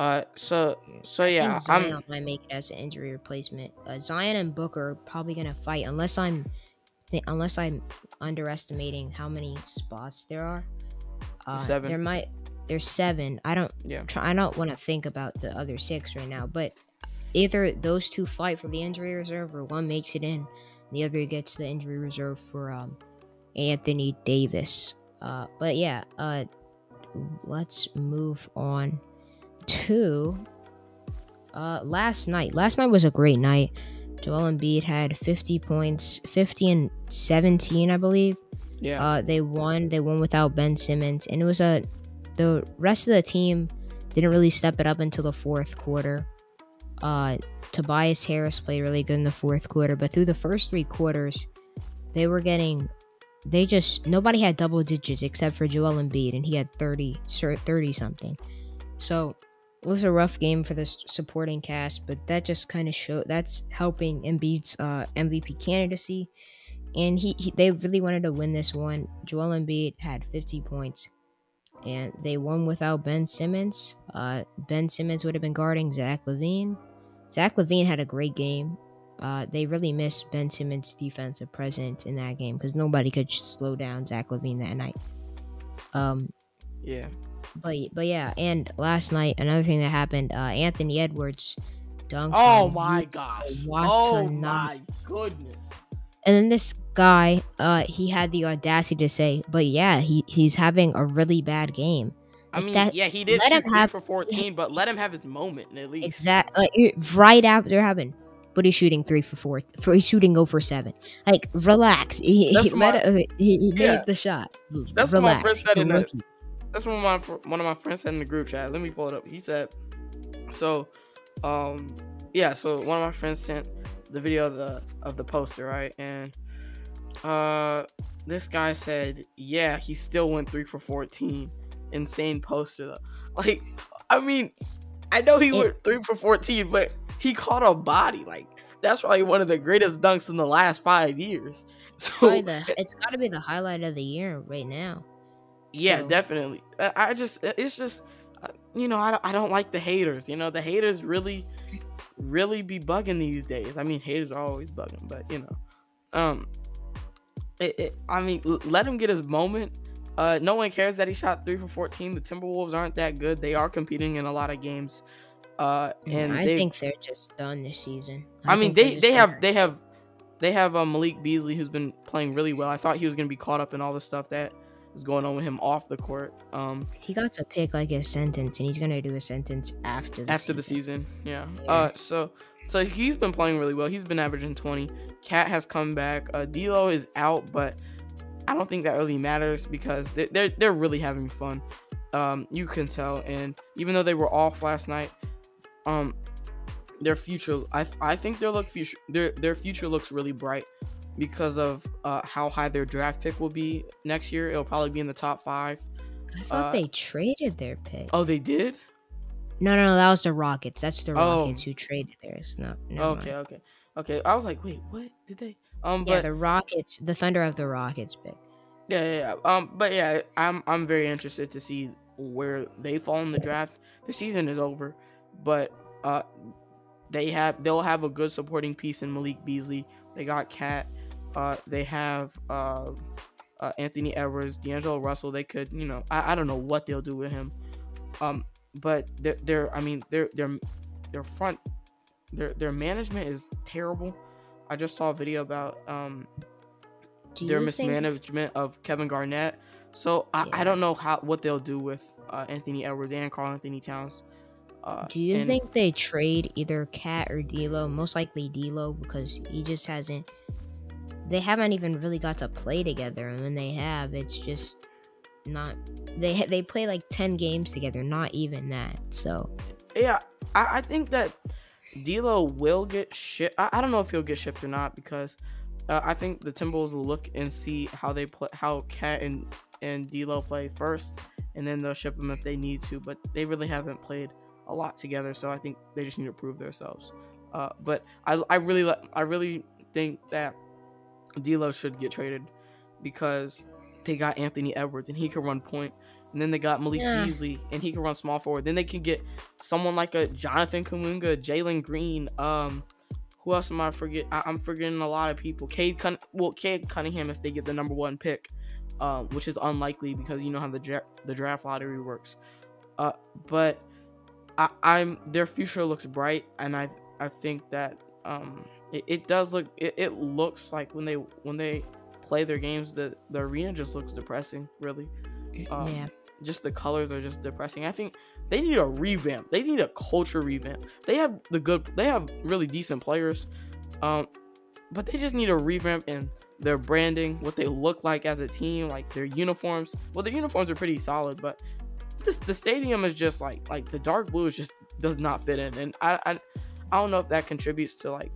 Speaker 2: Uh, so so
Speaker 1: I
Speaker 2: yeah,
Speaker 1: think Zion
Speaker 2: I'm
Speaker 1: might make it as an injury replacement. Uh, Zion and Booker are probably gonna fight unless I'm, th- unless I'm underestimating how many spots there are. Uh,
Speaker 2: Seven.
Speaker 1: There might there's seven. I don't.
Speaker 2: Yeah.
Speaker 1: Try, I don't want to think about the other six right now, but either those two fight for the injury reserve, or one makes it in, the other gets the injury reserve for um Anthony Davis. Uh, but yeah. Uh, let's move on to uh last night. Last night was a great night. Joel Embiid had 50 points, 50 and 17, I believe.
Speaker 2: yeah
Speaker 1: Uh, they won. They won without Ben Simmons, and it was a. The rest of the team didn't really step it up until the fourth quarter. Uh, Tobias Harris played really good in the fourth quarter, but through the first three quarters, they were getting. They just nobody had double digits except for Joel Embiid, and he had 30, 30 something. So it was a rough game for the supporting cast, but that just kind of showed that's helping Embiid's uh, MVP candidacy and he, he they really wanted to win this one. Joel Embiid had 50 points, and they won without Ben Simmons. Uh, ben Simmons would have been guarding Zach LaVine. Zach LaVine had a great game. Uh, they really missed Ben Simmons' defensive presence in that game because nobody could slow down Zach LaVine that night. Um,
Speaker 2: yeah
Speaker 1: but but yeah, and last night another thing that happened. Uh, Anthony Edwards dunked.
Speaker 2: Oh my gosh. Oh my goodness.
Speaker 1: And then this guy, uh, he had the audacity to say, "But yeah, he he's having a really bad game."
Speaker 2: I mean,
Speaker 1: that-
Speaker 2: yeah, he did
Speaker 1: let
Speaker 2: shoot
Speaker 1: him have-
Speaker 2: for 14, but let him have his moment at least.
Speaker 1: Exact, like right after having, but he's shooting three for four. For he's shooting over seven. Like relax. He, he, let it- he, he
Speaker 2: Yeah.
Speaker 1: made the shot.
Speaker 2: That's what my
Speaker 1: relax.
Speaker 2: friend said in
Speaker 1: a
Speaker 2: That's what my one of my friends said in the group chat. Let me pull it up. He said, so, um, yeah. So one of my friends sent the video of the of the poster, right? And uh, this guy said, yeah, he still went three for 14. Insane poster though. Like, I mean, I know he went three for 14, but he caught a body. Like, that's probably one of the greatest dunks in the last five years. So
Speaker 1: the, it's got to be the highlight of the year right now.
Speaker 2: Yeah,
Speaker 1: So-
Speaker 2: definitely. I, I just, it's just, uh, you know, I, don't- I don't like the haters. You know, the haters really, really be bugging these days. I mean, haters are always bugging, but you know, um, it, it, I mean, l- let him get his moment. Uh, no one cares that he shot three for fourteen. The Timberwolves aren't that good. They are competing in a lot of games. Uh, and
Speaker 1: I
Speaker 2: they,
Speaker 1: think they're just done this season.
Speaker 2: I, mean,
Speaker 1: they're
Speaker 2: they they have they have they have uh, Malik Beasley who's been playing really well. I thought he was gonna be caught up in all the stuff that is going on with him off the court. Um,
Speaker 1: He got to pick like a sentence, and he's gonna do a sentence after the
Speaker 2: after
Speaker 1: season.
Speaker 2: the season. Yeah.
Speaker 1: Yeah.
Speaker 2: Uh, so so he's been playing really well. He's been averaging 20. KAT has come back. Uh, D'Lo is out, but I don't think that really matters because they're they're, they're really having fun. Um, you can tell, and even though they were off last night, um, their future I I think their look future their their future looks really bright because of uh, how high their draft pick will be next year. It'll probably be in the top five.
Speaker 1: I thought
Speaker 2: uh,
Speaker 1: they traded their pick.
Speaker 2: Oh, they did.
Speaker 1: No, no, no, that was the Rockets. That's the
Speaker 2: Oh.
Speaker 1: Rockets who traded theirs. No, never
Speaker 2: Okay,
Speaker 1: mind.
Speaker 2: okay, okay. I was like, wait, what did they? Um,
Speaker 1: Yeah,
Speaker 2: but
Speaker 1: the Rockets, the Thunder of the Rockets pick.
Speaker 2: Yeah, yeah, yeah. Um, but yeah, I'm I'm very interested to see where they fall in the draft. The season is over, but uh, they have they'll have a good supporting piece in Malik Beasley. They got KAT. Uh, they have uh, uh Anthony Edwards, D'Angelo Russell. They could, you know, I, I don't know what they'll do with him. Um, but they're, they're I mean, their their their front their their management is terrible. I just saw a video about um their
Speaker 1: you think-
Speaker 2: mismanagement of Kevin Garnett. So I,
Speaker 1: Yeah.
Speaker 2: I don't know how what they'll do with uh, Anthony Edwards and Carl Anthony Towns. Uh,
Speaker 1: Do you
Speaker 2: and-
Speaker 1: think they trade either KAT or D'Lo? Most likely D'Lo because he just hasn't. They haven't even really got to play together, and when they have, it's just not. They they play like ten games together, not even that. So
Speaker 2: Yeah, I, I think that D'Lo will get shipped. I, I don't know if he'll get shipped or not because uh, I think the Timberwolves will look and see how they play, how KAT and and D'Lo play first, and then they'll ship them if they need to. But they really haven't played a lot together, so I think they just need to prove themselves. Uh, but I, I really I really think that D'Lo should get traded because they got Anthony Edwards and he can run point, and then they got Malik yeah. Beasley and he can run small forward. Then they can get someone like a Jonathan Kuminga, Jalen Green. Um, who else am I forget? I, am forgetting a lot of people. Cade Cun- well, Cade Cunningham if they get the number one pick, um, which is unlikely because you know how the dra- the draft lottery works. Uh, but I, I'm their future looks bright, and I I think that um it, it does look it, it looks like when they when they play their games the the arena just looks depressing really. Um, yeah. just the colors are just depressing. I think they need a revamp. They need a culture revamp. They have the good they have really decent players um but they just need a revamp in their branding what they look like as a team like their uniforms. Well their uniforms are pretty solid but this the stadium is just like like the dark blue is just does not fit in. And i i, I don't know if that contributes to like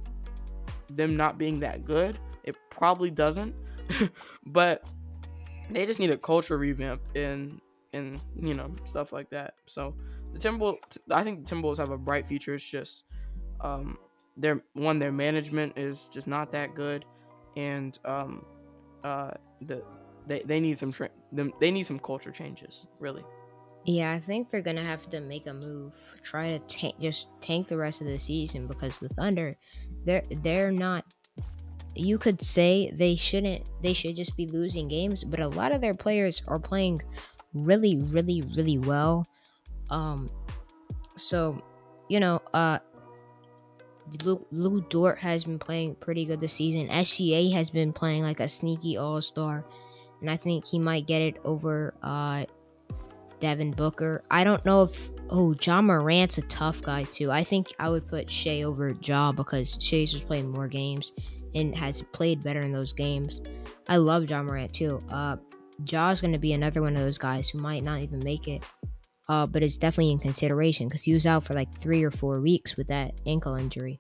Speaker 2: them not being that good. It probably doesn't, but they just need a culture revamp and and you know stuff like that. So the Timberwolves, I think the Timberwolves have a bright future. It's just um, their one their management is just not that good, and um, uh, the they, they need some tra- them they need some culture changes really.
Speaker 1: Yeah, I think they're gonna have to make a move. Try to tank, just tank the rest of the season because the Thunder, they're they're not. You could say they shouldn't. They should just be losing games, but a lot of their players are playing really, really, really well. Um, so you know, uh, Lu, Lu Dort has been playing pretty good this season. SGA has been playing like a sneaky all star, and I think he might get it over uh Devin Booker. I don't know if oh Ja Morant's a tough guy too. I think I would put Shai over Ja because Shai's just playing more games and has played better in those games. I love Ja Morant too. Uh Ja's gonna be another one of those guys who might not even make it. Uh, but it's definitely in consideration because he was out for like three or four weeks with that ankle injury.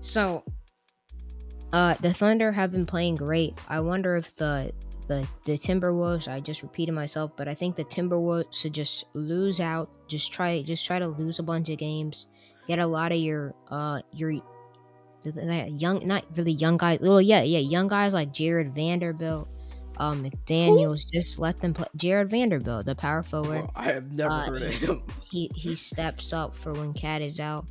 Speaker 1: So uh, the Thunder have been playing great. I wonder if the the the Timberwolves. I just repeated myself, but I think the Timberwolves should just lose out. Just try just try to lose a bunch of games. Get a lot of your uh your young not really young guys. Well, yeah, yeah, young guys like Jarred Vanderbilt, um, McDaniels. Just let them play. Jarred Vanderbilt, the power forward. Well,
Speaker 2: I have never uh, heard of him.
Speaker 1: He he steps up for when KAT is out.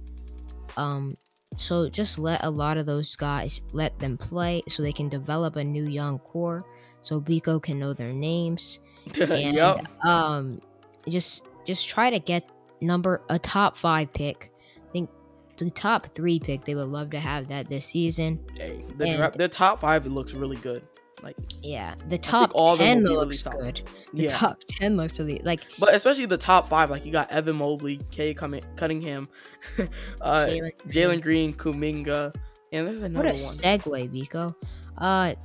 Speaker 1: Um, so just let a lot of those guys let them play so they can develop a new young core so Biko can know their names. and, yep. Um, just just try to get number a top five pick. I think the top three pick. They would love to have that this season.
Speaker 2: Hey, the and, dra- the top five looks really good. Like
Speaker 1: yeah, the top ten looks really good. The yeah. top ten looks really like,
Speaker 2: but especially the top five. Like you got Evan Mobley, Cade Cunningham, uh, Jalen Green, Kuminga, and there's another
Speaker 1: what a
Speaker 2: one.
Speaker 1: segue, Biko. Uh,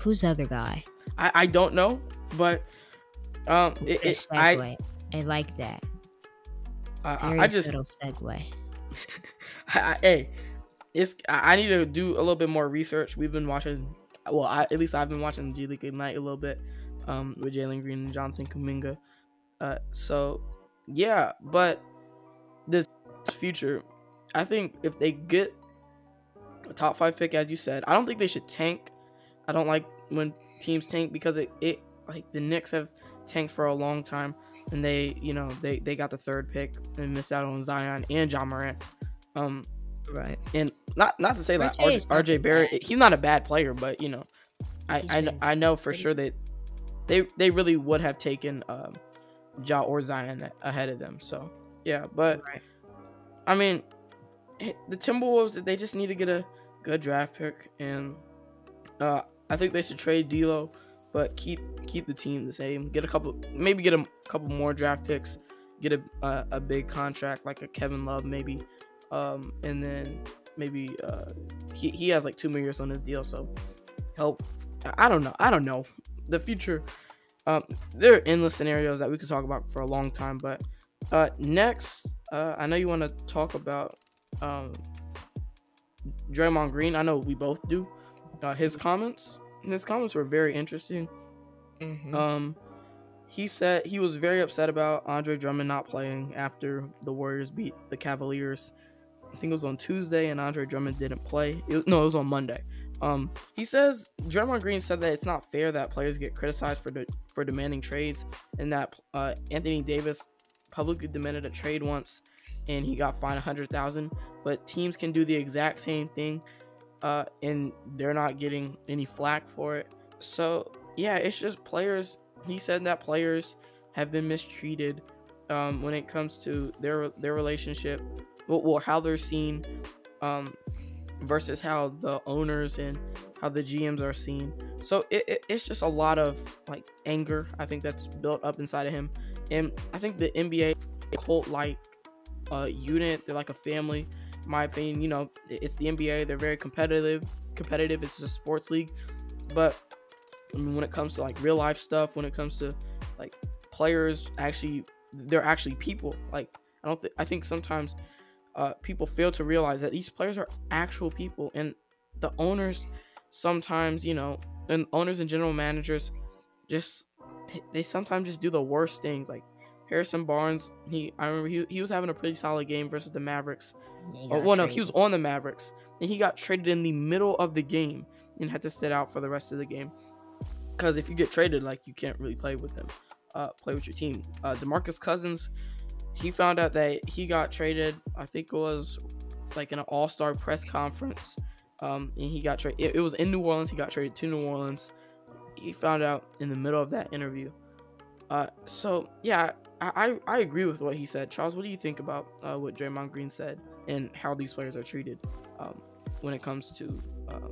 Speaker 1: Who's the other guy?
Speaker 2: I, I don't know, but um, it, it, I
Speaker 1: I like that.
Speaker 2: I, I just
Speaker 1: subtle segue.
Speaker 2: I, hey, it's I need to do a little bit more research. We've been watching, well, I, at least I've been watching G League Ignite a little bit, um, with Jalen Green and Jonathan Kuminga. Uh, so yeah, but this future, I think if they get a top five pick, as you said, I don't think they should tank. I don't like when teams tank because it, it like the Knicks have tanked for a long time and they you know they they got the third pick and missed out on Zion and Ja Morant. Um,
Speaker 1: right.
Speaker 2: And not not to say that RJ, RJ Barrett bad. he's not a bad player, but you know, I I, I know for sure that they they really would have taken um, Ja or Zion ahead of them. So yeah, but right. I mean, the Timberwolves they just need to get a good draft pick and uh, I think they should trade D'Lo, but keep keep the team the same. Get a couple, maybe get a couple more draft picks. Get a a, a big contract like a Kevin Love maybe, um, and then maybe uh, he he has like two more years on his deal, so help. I don't know. I don't know. The future. Um, there are endless scenarios that we could talk about for a long time, but uh, next, uh, I know you want to talk about um, Draymond Green. I know we both do uh, his comments. His comments were very interesting.
Speaker 1: Mm-hmm.
Speaker 2: Um, he said he was very upset about Andre Drummond not playing after the Warriors beat the Cavaliers. I think it was on Tuesday, and Andre Drummond didn't play. It, no, it was on Monday. Um, he says Draymond Green said that it's not fair that players get criticized for de- for demanding trades, and that uh, Anthony Davis publicly demanded a trade once, and he got fined a hundred thousand. But teams can do the exact same thing, uh, and they're not getting any flack for it. So yeah, it's just players. He said that players have been mistreated um, when it comes to their their relationship, or, how they're seen. Um, versus how the owners and how the GMs are seen. So it, it, it's just a lot of like anger. I think that's built up inside of him, and I think the NBA cult like uh, unit. They're like a family. My opinion, you know, it's the NBA. They're very competitive. Competitive. It's a sports league, but I mean, when it comes to like real life stuff, when it comes to like players, actually, they're actually people. Like I don't. Th- I think sometimes uh, people fail to realize that these players are actual people, and the owners sometimes, you know, and owners and general managers just they sometimes just do the worst things. Like Harrison Barnes, he I remember he, he was having a pretty solid game versus the Mavericks. Oh, well, no, he was on the Mavericks, and he got traded in the middle of the game and had to sit out for the rest of the game. Because if you get traded, like you can't really play with them, uh, play with your team. Uh, Demarcus Cousins, he found out that he got traded. I think it was like in an All Star press conference, um, and he got traded. It, it, was in New Orleans. He got traded to New Orleans. He found out in the middle of that interview. Uh, so yeah, I, I, agree with what he said. Charles, what do you think about uh, what Draymond Green said and how these players are treated um, when it comes to uh,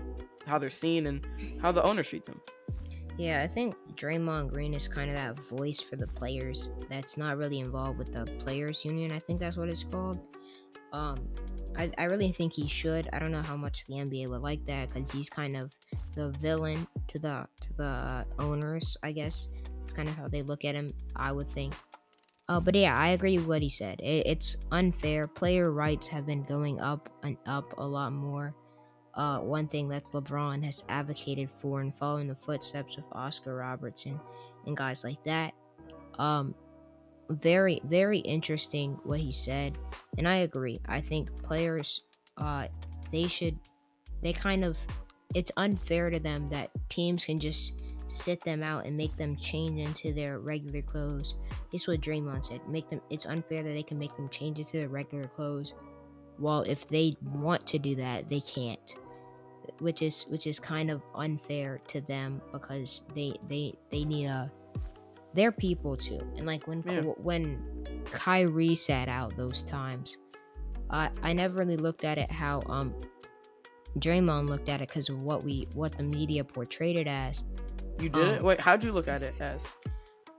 Speaker 2: how they're seen and how the owners treat them?
Speaker 1: Yeah, I think Draymond Green is kind of that voice for the players that's not really involved with the players union. I think that's what it's called. Um, I, I really think he should. I don't know how much the NBA would like that because he's kind of the villain to the to the owners. I guess it's kind of how they look at him. I would think. Uh, but yeah, I agree with what he said. It, it's unfair. Player rights have been going up and up a lot more uh, one thing that LeBron has advocated for and following the footsteps of Oscar Robertson and guys like that. Um, very, very interesting what he said, and I agree. I think players, uh, they should, they kind of, it's unfair to them that teams can just sit them out and make them change into their regular clothes. This is what Draymond said. Make them. It's unfair that they can make them change into their regular clothes. Well, if they want to do that, they can't which is which is kind of unfair to them because they they they need a they're people too and like when yeah. when Kyrie sat out those times I I never really looked at it how um Draymond looked at it because of what we what the media portrayed it as
Speaker 2: you did um, wait how'd you look at it as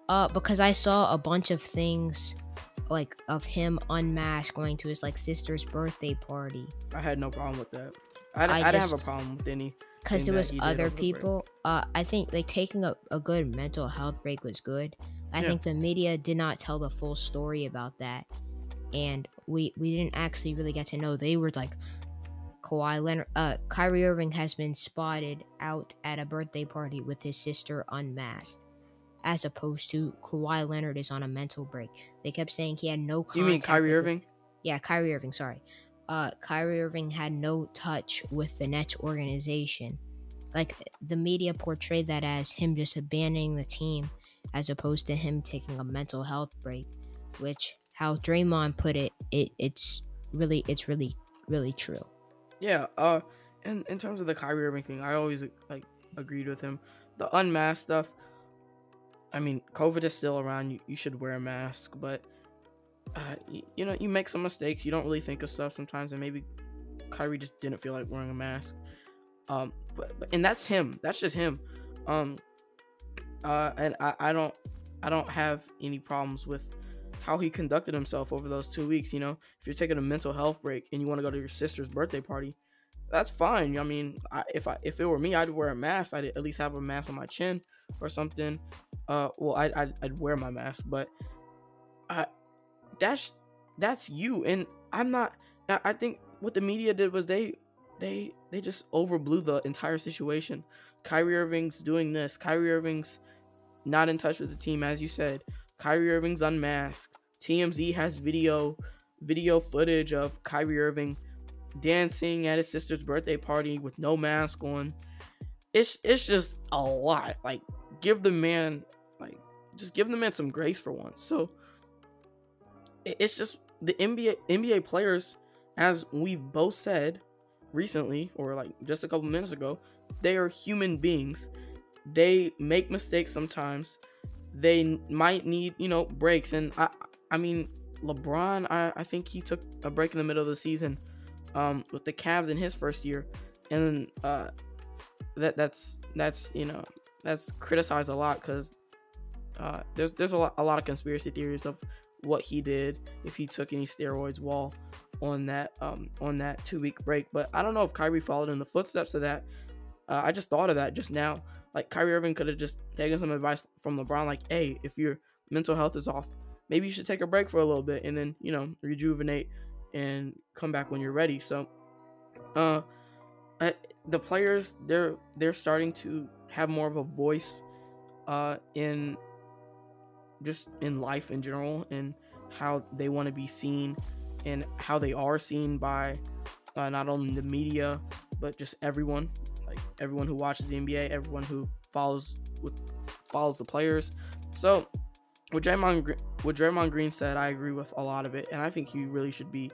Speaker 1: uh because I saw a bunch of things like of him unmasked going to his like sister's birthday party
Speaker 2: I had no problem with that I, I, I didn't have a problem with any.
Speaker 1: Because there was other people. Uh, I think like taking a, a good mental health break was good. I yeah. think the media did not tell the full story about that, and we we didn't actually really get to know. They were like, Kawhi Leonard, uh, Kyrie Irving has been spotted out at a birthday party with his sister unmasked, as opposed to Kawhi Leonard is on a mental break. They kept saying he had no.
Speaker 2: You mean Kyrie Irving?
Speaker 1: Yeah, Kyrie Irving. Sorry uh, Kyrie Irving had no touch with the Nets organization. Like the media portrayed that as him just abandoning the team, as opposed to him taking a mental health break. Which, how Draymond put it, it it's really, it's really, really true.
Speaker 2: Yeah. Uh, in in terms of the Kyrie Irving thing, I always like agreed with him. The unmasked stuff. I mean, COVID is still around. You, you should wear a mask, but uh, you, you, know, you make some mistakes. You don't really think of stuff sometimes, and maybe Kyrie just didn't feel like wearing a mask. Um, but, but and that's him. That's just him. Um, uh, and I, I don't, I don't have any problems with how he conducted himself over those two weeks. You know, if you're taking a mental health break and you want to go to your sister's birthday party, that's fine. I mean, I, if I if it were me, I'd wear a mask. I'd at least have a mask on my chin or something. Uh, well, I I'd, I'd wear my mask, but I that's that's you and i'm not i think what the media did was they they they just overblew the entire situation kyrie irving's doing this kyrie irving's not in touch with the team, as you said. Kyrie Irving's unmasked. TMZ has video video footage of Kyrie Irving dancing at his sister's birthday party with no mask on. It's it's just a lot. Like give the man just give the man some grace for once. So it's just the NBA NBA players, as we've both said recently, or like just a couple minutes ago, they are human beings. They make mistakes sometimes. They might need, you know, breaks. And I I mean, LeBron, I, I think he took a break in the middle of the season um, with the Cavs in his first year. And uh, that that's that's you know that's criticized a lot because uh, there's there's a lot, a lot of conspiracy theories of what he did if he took any steroids while on that um, on that two week break. But I don't know if Kyrie followed in the footsteps of that. Uh, I just thought of that just now. Like Kyrie Irving could have just taken some advice from LeBron, like, "Hey, if your mental health is off, maybe you should take a break for a little bit and then you know rejuvenate and come back when you're ready." So, uh, the players they're they're starting to have more of a voice, uh, in just in life in general and how they want to be seen and how they are seen by uh, not only the media but just everyone like everyone who watches the NBA everyone who follows with follows the players. So what Draymond what Draymond Green said I agree with a lot of it and I think he really should be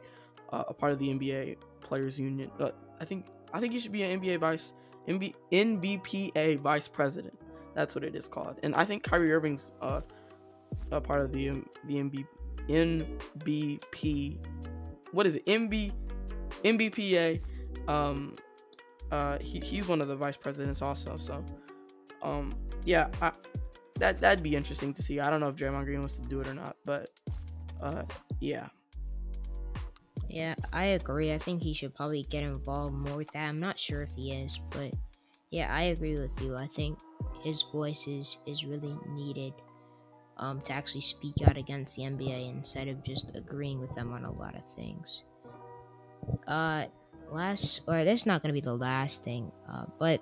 Speaker 2: uh, a part of the NBA players union uh, I think I think he should be an NBA vice NB, NBPA vice president. That's what it is called and I think Kyrie Irving's uh, a part of the the MB, NBP. What is it? MB NBPA. Um, uh, he, he's one of the vice presidents also. So, um, yeah, I, that that'd be interesting to see. I don't know if Draymond Green wants to do it or not, but uh, yeah.
Speaker 1: Yeah, I agree. I think he should probably get involved more with that. I'm not sure if he is, but yeah, I agree with you. I think his voice is, is really needed um, to actually speak out against the NBA instead of just agreeing with them on a lot of things. Uh, last, or this not going to be the last thing, uh, but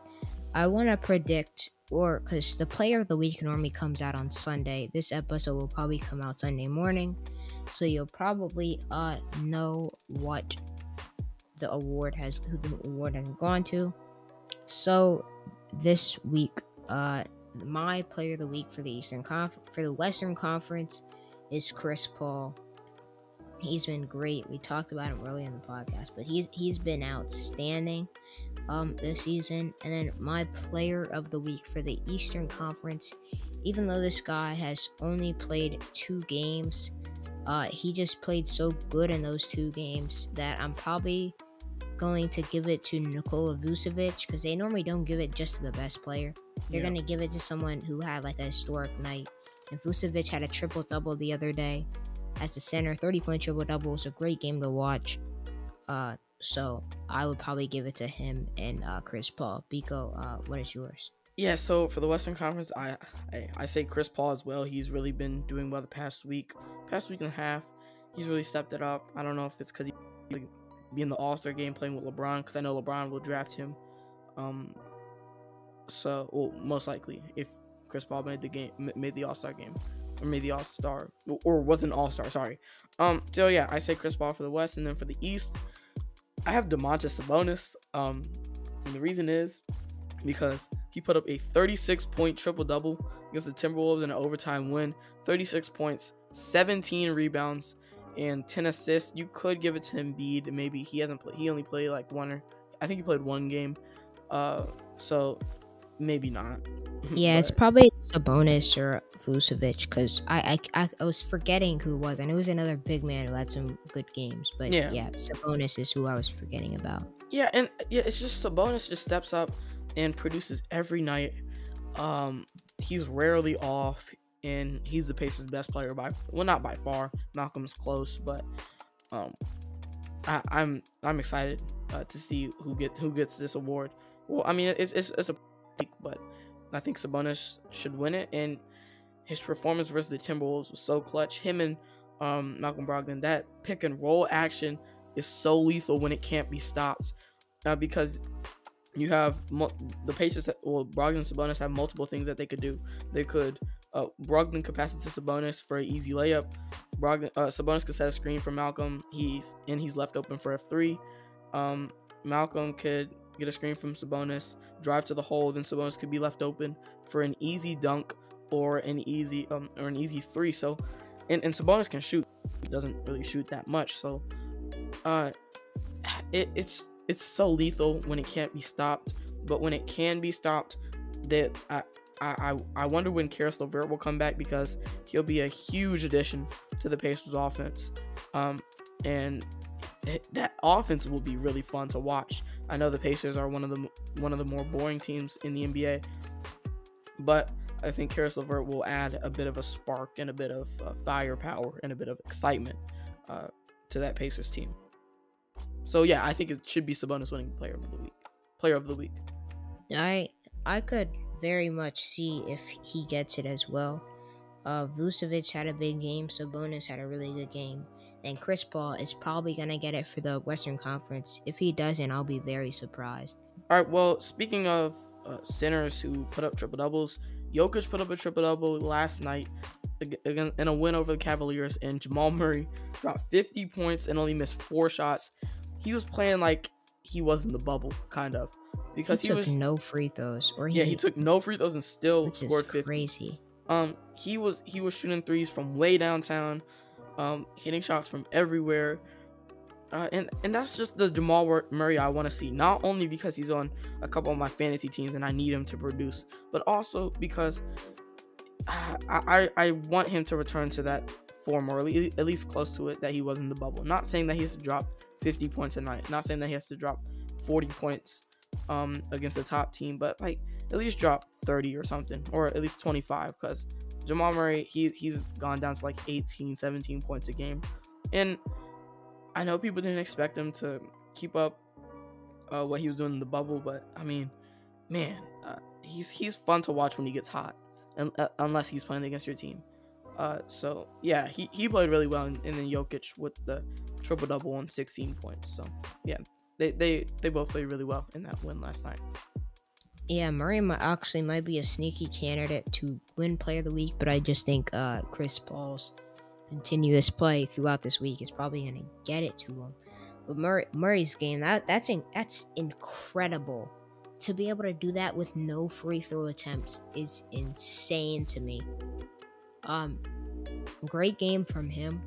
Speaker 1: I want to predict, or because the player of the week normally comes out on Sunday, this episode will probably come out Sunday morning, so you'll probably uh know what the award has, who the award has gone to. So this week, uh, my player of the week for the Eastern Conf- for the Western Conference is Chris Paul. He's been great. We talked about him earlier in the podcast, but he's he's been outstanding um this season. And then my player of the week for the Eastern Conference, even though this guy has only played two games, uh he just played so good in those two games that I'm probably going to give it to Nikola Vucevic because they normally don't give it just to the best player. They're yeah. going to give it to someone who had like a historic night. And Vucevic had a triple double the other day as a center, 30 point triple double. was a great game to watch. Uh, so I would probably give it to him and uh, Chris Paul. Biko, uh, what is yours?
Speaker 2: Yeah, so for the Western Conference, I, I I say Chris Paul as well. He's really been doing well the past week, past week and a half. He's really stepped it up. I don't know if it's because he be in the All Star game playing with LeBron because I know LeBron will draft him. Um, so well, most likely if Chris Paul made the game, made the All Star game, or made the All Star, or was an All Star. Sorry. Um. So yeah, I say Chris Paul for the West, and then for the East, I have Domantas Sabonis. Um, and the reason is because he put up a 36 point triple double against the Timberwolves in an overtime win. 36 points, 17 rebounds, and 10 assists. You could give it to Embiid. Maybe he hasn't played. He only played like one or I think he played one game. Uh, so maybe not.
Speaker 1: Yeah, it's probably Sabonis or Vucevic because I, I I was forgetting who was, and it was another big man who had some good games. But yeah, yeah Sabonis is who I was forgetting about.
Speaker 2: Yeah, and yeah, it's just Sabonis just steps up and produces every night. Um, he's rarely off and he's the Pacers' best player by well, not by far. Malcolm's close, but um, I, am I'm, I'm excited uh, to see who gets who gets this award. Well, I mean it's it's, it's a peak, but I think Sabonis should win it, and his performance versus the Timberwolves was so clutch. Him and um, Malcolm Brogdon, that pick and roll action is so lethal when it can't be stopped, uh, because you have the Pacers. Well, Brogdon and Sabonis have multiple things that they could do. They could Uh, Brogdon could pass it to Sabonis for an easy layup. Brogdon, uh, Sabonis could set a screen for Malcolm. He's and he's left open for a three. Um, Malcolm could get a screen from Sabonis, drive to the hole, then Sabonis could be left open for an easy dunk or an easy um or an easy three. So, and, and Sabonis can shoot. He doesn't really shoot that much. So, uh, it, it's it's so lethal when it can't be stopped. But when it can be stopped, that I I, I wonder when Caris LeVert will come back because he'll be a huge addition to the Pacers offense. Um, and that offense will be really fun to watch. I know the Pacers are one of the one of the more boring teams in the NBA, but I think Caris LeVert will add a bit of a spark and a bit of uh, firepower and a bit of excitement uh, to that Pacers team. So yeah, I think it should be Sabonis winning Player of the Week. Player of the Week.
Speaker 1: I I could very much see if he gets it as well. Uh, Vucevic had a big game. Sabonis had a really good game. And Chris Paul is probably going to get it for the Western Conference. If he doesn't, I'll be very surprised.
Speaker 2: All right, well, speaking of uh, centers who put up triple doubles, Jokic put up a triple double last night in a win over the Cavaliers, and Jamal Murray dropped 50 points and only missed four shots. He was playing like he was in the bubble, kind of
Speaker 1: because he, he was no free throws, or
Speaker 2: he, yeah, he took no free throws and still scored 50.
Speaker 1: Crazy.
Speaker 2: Um, he was he was shooting threes from way downtown, um, hitting shots from everywhere. Uh, and and that's just the Jamal Murray I want to see. Not only because he's on a couple of my fantasy teams and I need him to produce, but also because I I, I want him to return to that form or at least close to it that he was in the bubble. Not saying that he has to drop 50 points a night. Not saying that he has to drop 40 points um against the top team, but like at least drop 30 or something, or at least 25 because Jamal Murray he he's gone down to like 18, 17 points a game, and I know people didn't expect him to keep up uh, what he was doing in the bubble, but I mean, man, uh, he's he's fun to watch when he gets hot, and, uh, unless he's playing against your team. Uh, so yeah, he, he played really well, and, and then Jokic with the triple double on 16 points. So yeah, they they they both played really well in that win last night.
Speaker 1: Yeah, Murray actually might be a sneaky candidate to win Player of the Week, but I just think uh, Chris Paul's continuous play throughout this week is probably going to get it to him. But Murray, Murray's game that that's in, that's incredible. To be able to do that with no free throw attempts is insane to me. Um, great game from him.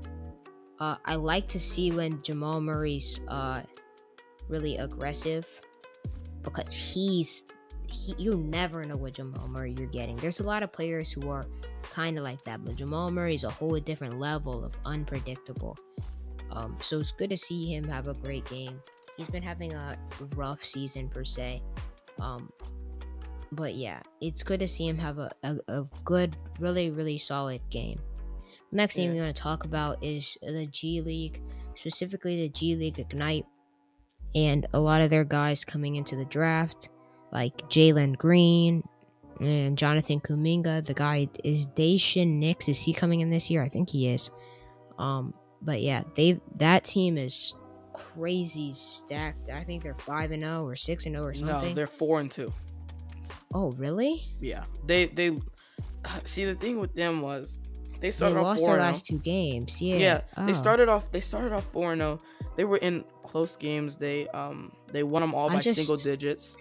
Speaker 1: Uh, I like to see when Jamal Murray's uh, really aggressive because he's he, you never know what Jamal Murray you're getting. There's a lot of players who are kind of like that, but Jamal Murray is a whole different level of unpredictable. Um, so it's good to see him have a great game. He's been having a rough season per se, um, but yeah, it's good to see him have a, a, a good, really, really solid game. The next yeah. thing we want to talk about is the G League, specifically the G League Ignite and a lot of their guys coming into the draft, like Jalen Green and Jonathan Kuminga. The guy is Daishen Nix. Is he coming in this year? I think he is. Um, but yeah, they that team is crazy stacked. I think they're five and zero oh or six and zero oh or something.
Speaker 2: No, they're four and two.
Speaker 1: Oh, really?
Speaker 2: Yeah. They they see the thing with them was they started
Speaker 1: they
Speaker 2: off
Speaker 1: lost their last two games. Yeah.
Speaker 2: Yeah. Oh. They started off. They started off four and zero. Oh. They were in close games. They um they won them all I by just, single digits.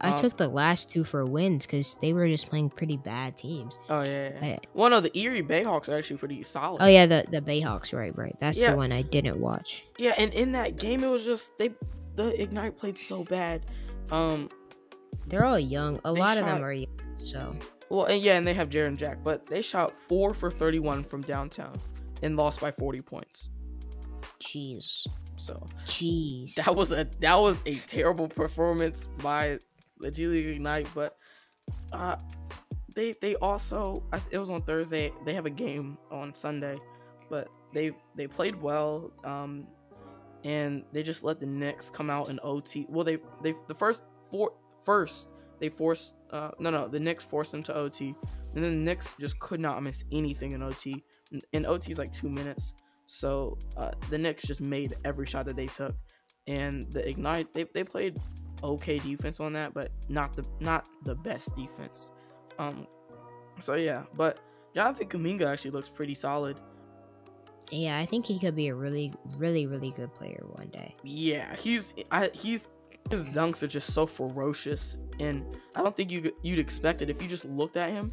Speaker 1: I um, took the last two for wins because they were just playing pretty bad teams.
Speaker 2: Oh yeah. yeah. I, well, no, the Erie Bayhawks are actually pretty solid.
Speaker 1: Oh yeah, the the Bayhawks, right, right. That's yeah. the one I didn't watch.
Speaker 2: Yeah, and in that game, it was just they the Ignite played so bad. Um,
Speaker 1: they're all young. A lot shot, of them are young. So
Speaker 2: well, and yeah, and they have Jarrett Jack, but they shot four for 31 from downtown and lost by 40 points.
Speaker 1: Jeez.
Speaker 2: So,
Speaker 1: jeez,
Speaker 2: that was a that was a terrible performance by the G League Ignite, but uh, they they also it was on Thursday. They have a game on Sunday, but they they played well. Um, and they just let the Knicks come out in OT. Well, they they the first four first they forced uh, no no the Knicks forced them to OT, and then the Knicks just could not miss anything in OT. And OT is like two minutes, so uh, the Knicks just made every shot that they took, and the Ignite they, they played okay defense on that, but not the not the best defense. Um, so yeah, but Jonathan Kuminga actually looks pretty solid.
Speaker 1: Yeah, I think he could be a really, really, really good player one day.
Speaker 2: Yeah, he's I, he's his dunks are just so ferocious, and I don't think you you'd expect it if you just looked at him.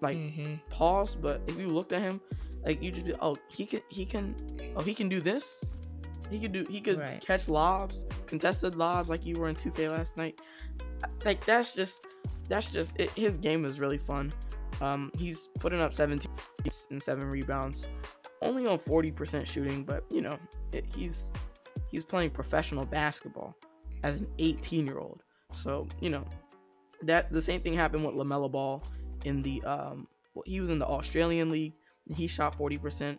Speaker 2: Like
Speaker 1: hmm
Speaker 2: pause, but if you looked at him, like you just be, oh he can he can oh he can do this. He could do he could
Speaker 1: Right.
Speaker 2: catch lobs, contested lobs like you were in 2K last night. Like that's just that's just it, his game is really fun. Um, he's putting up 17 and seven rebounds, only on 40% shooting, but you know it, he's he's playing professional basketball as an 18 year old. So you know that the same thing happened with LaMelo Ball in the um well, he was in the Australian league and he shot 40%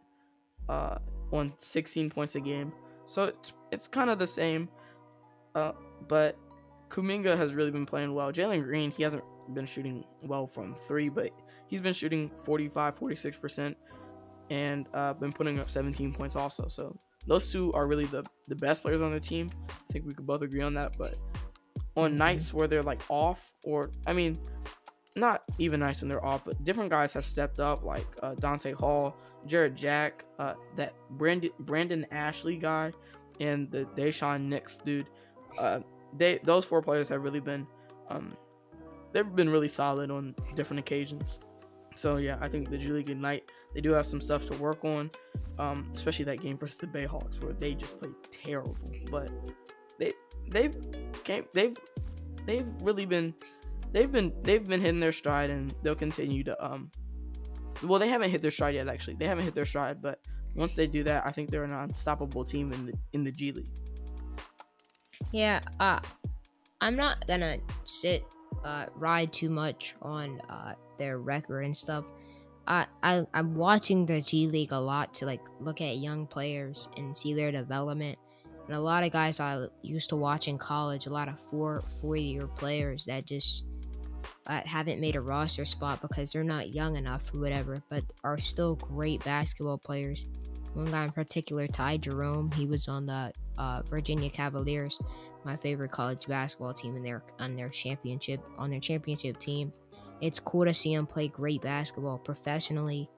Speaker 2: uh on 16 points a game. So it's it's kind of the same. Uh but Kuminga has really been playing well. Jalen Green, he hasn't been shooting well from 3, but he's been shooting 45, 46% and uh been putting up 17 points also. So those two are really the the best players on the team. I think we could both agree on that, but on
Speaker 1: Mhm.
Speaker 2: nights where they're like off or I mean not even nice when they're off, but different guys have stepped up, like uh, Dante Hall, Jarrett Jack, uh, that Brandon Brandon Ashley guy, and the Daishen Nix dude. Uh, they those four players have really been, um, they've been really solid on different occasions. So yeah, I think the G League Ignite they do have some stuff to work on, um, especially that game versus the Bayhawks where they just played terrible, but they they've came they've they've really been they've been they've been hitting their stride and they'll continue to um well they haven't hit their stride yet actually they haven't hit their stride but once they do that i think they're an unstoppable team in the in the g league
Speaker 1: Yeah, uh, I'm not gonna sit uh, ride too much on uh, their record and stuff. I, I I'm watching the G League a lot to like look at young players and see their development. And a lot of guys I used to watch in college, a lot of four four year players that just uh, haven't made a roster spot because they're not young enough or whatever, but are still great basketball players. One guy in particular, Ty Jerome, he was on the uh, Virginia Cavaliers my favorite college basketball team in their on their championship on their championship team. It's cool to see them play great basketball professionally.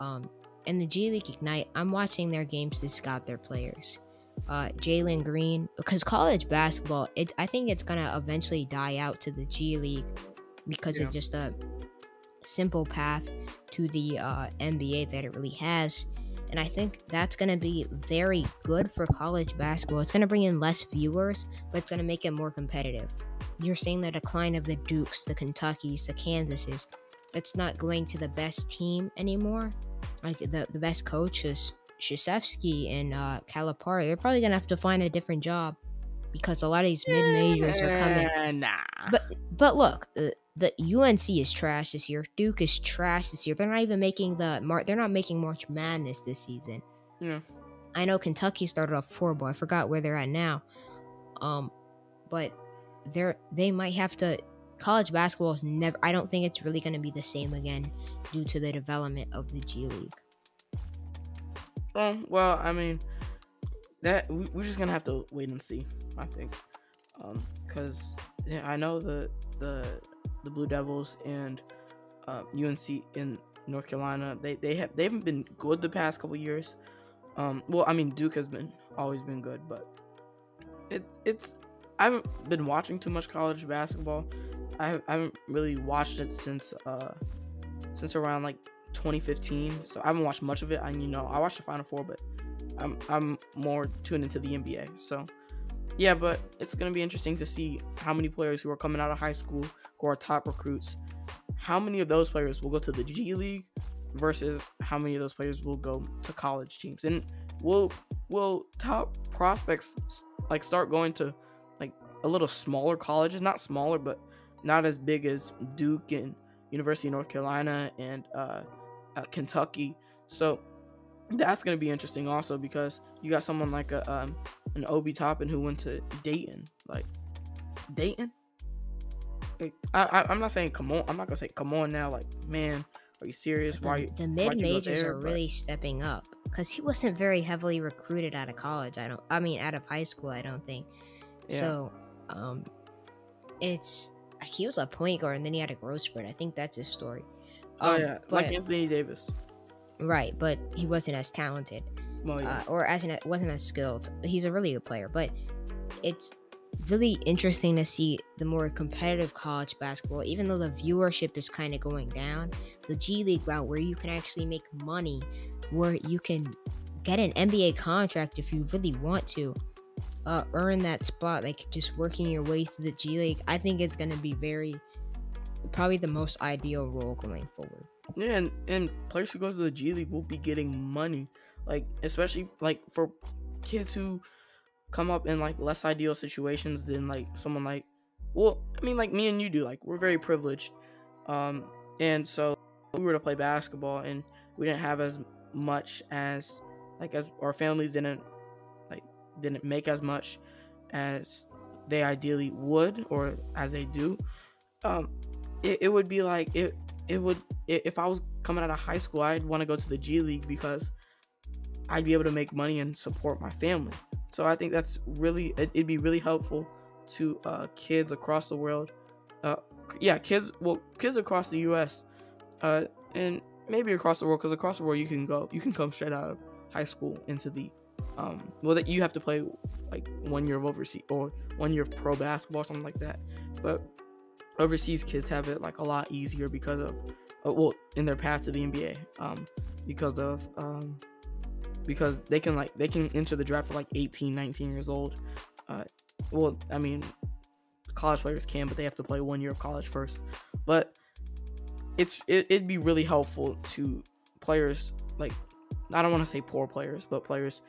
Speaker 1: Um, in the G League Ignite, I'm watching their games to scout their players. Uh, Jalen Green, because college basketball, it I think it's gonna eventually die out to the G League because
Speaker 2: Yeah.
Speaker 1: it's just a simple path to the uh, NBA that it really has. And I think that's going to be very good for college basketball. It's going to bring in less viewers, but it's going to make it more competitive. You're seeing the decline of the Dukes, the Kentuckys, the Kansases. It's not going to the best team anymore. Like the, the best coach is Krzyzewski and uh, Calipari. They're probably going to have to find a different job because a lot of these mid majors are coming.
Speaker 2: Nah
Speaker 1: But but look, uh, the UNC is trash this year. Duke is trash this year. They're not even making the mar- They're not making March Madness this season.
Speaker 2: yeah
Speaker 1: I know Kentucky started off horrible. I forgot where they're at now. Um, but they're they might have to. College basketball is never. I don't think it's really going to be the same again due to the development of the G League.
Speaker 2: um, well i mean that we, we're just gonna have to wait and see i think um because yeah, i know the the the blue devils and uh, unc in north carolina they they have they haven't been good the past couple years um well i mean duke has been always been good but it it's i haven't been watching too much college basketball. I, haven't- really watched it since uh since around like 2015 so i haven't watched much of it. I you know i watched the final four but i'm i'm more tuned into the nba so yeah but it's to be interesting to see how many players who are coming out of high school who are top recruits how many of those players will go to the g league versus how many of those players will go to college teams. And will will top prospects like start going to a little smaller colleges not smaller but not as big as duke and university of north carolina and uh, uh kentucky so that's going to be interesting also because you got someone like a um an obi toppin who went to dayton like dayton Like, I, I i'm not saying come on i'm not gonna say come on now like man are you serious why you-
Speaker 1: the mid majors are
Speaker 2: But-
Speaker 1: really stepping up because he wasn't very heavily recruited out of college. I don't. I mean, out of high school, I don't think.
Speaker 2: Yeah.
Speaker 1: So, um, it's he was a point guard and then he had a growth spurt. I think that's his story.
Speaker 2: oh
Speaker 1: Um,
Speaker 2: yeah,
Speaker 1: but-
Speaker 2: like Anthony Davis.
Speaker 1: Right, but he wasn't as talented.
Speaker 2: Well, yeah.
Speaker 1: uh, or as an, wasn't as skilled. He's a really good player, but it's really interesting to see the more competitive college basketball. Even though the viewership is kind of going down, the G League route where you can actually make money, where you can get an NBA contract if you really want to. Uh, earn that spot, like just working your way through the G League. I think it's gonna be very, probably the most ideal role going forward.
Speaker 2: Yeah, and, and players who go to the G League will be getting money. Like, especially like for kids who come up in like less ideal situations than like someone like well, I mean like me and you do. Like we're very privileged. Um and so we were to play basketball and we didn't have as much as like as our families didn't didn't make as much as they ideally would or as they do. Um it, it would be like it it would if I was coming out of high school, I'd want to go to the G League because I'd be able to make money and support my family. So I think that's really it, it'd be really helpful to uh, kids across the world. Uh, yeah, kids. Well, kids across the U.S. Uh, and maybe across the world because across the world you can go, you can come straight out of high school into the. Um, well, that you have to play like one year of overseas or one year of pro basketball or something like that. But overseas kids have it like a lot easier because of uh, well in their path to the NBA um because of um because they can like they can enter the draft for like 18 19 years old uh well I mean college players can but they have to play one year of college first but it's it, it'd be really helpful to players like I don't want to say poor players but players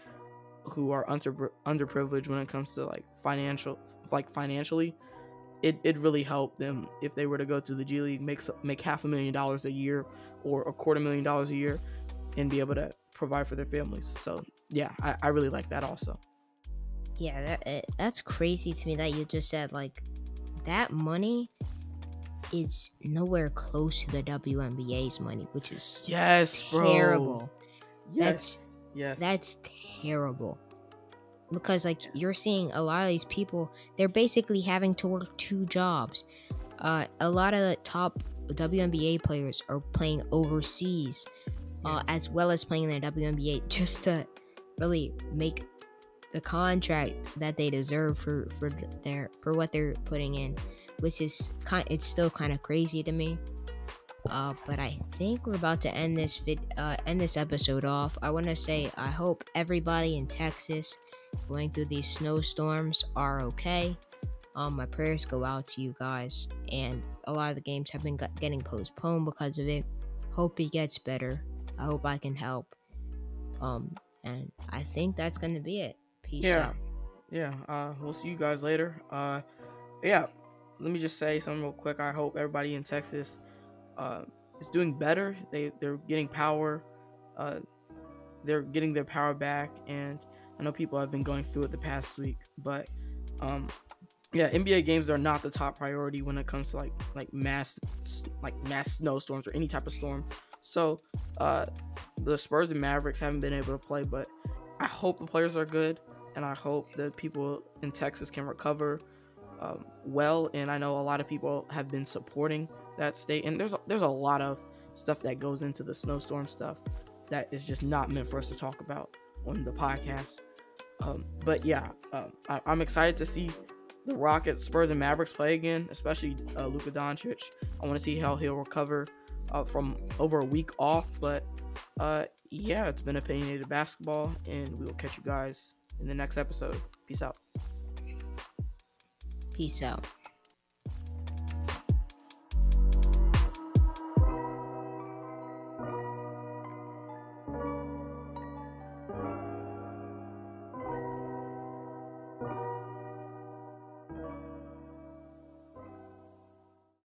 Speaker 2: who are under underprivileged when it comes to like financial like financially it it really help them if they were to go to the G League, make make half a million dollars a year or a quarter million dollars a year, and be able to provide for their families. So yeah, I, I really like that also.
Speaker 1: Yeah, that it, that's crazy to me that you just said like that money is nowhere close to the WNBA's money, which is
Speaker 2: Yes, bro.
Speaker 1: terrible.
Speaker 2: Yes, yes.
Speaker 1: That's terrible. Terrible because like you're seeing a lot of these people, they're basically having to work two jobs. Uh, a lot of the top WNBA players are playing overseas, uh, as well as playing in the WNBA, just to really make the contract that they deserve for for their for what they're putting in, which is kind. It's still kind of crazy to me. Uh, but I think we're about to end this vid, uh, end this episode off. I want to say I hope everybody in Texas going through these snowstorms are okay. Um, my prayers go out to you guys, and a lot of the games have been getting postponed because of it. Hope it gets better. I hope I can help. Um, and I think that's gonna be it. Peace
Speaker 2: Yeah.
Speaker 1: out.
Speaker 2: yeah. Uh, we'll see you guys later. Uh, yeah. Let me just say something real quick. I hope everybody in Texas uh, is doing better. They they're getting power. Uh, they're getting their power back, and I know people have been going through it the past week, but um, yeah, NBA games are not the top priority when it comes to like like mass like mass snowstorms or any type of storm. So uh, the Spurs and Mavericks haven't been able to play, but I hope the players are good, and I hope that people in Texas can recover um, well. And I know a lot of people have been supporting that state, and there's a, there's a lot of stuff that goes into the snowstorm stuff that is just not meant for us to talk about on the podcast. Um, but yeah, um, I, I'm excited to see the Rockets, Spurs, and Mavericks play again, especially uh, Luka Doncic. I want to see how he'll recover uh, from over a week off. But uh, yeah, it's been opinionated basketball, and we will catch you guys in the next episode. Peace out.
Speaker 1: Peace out.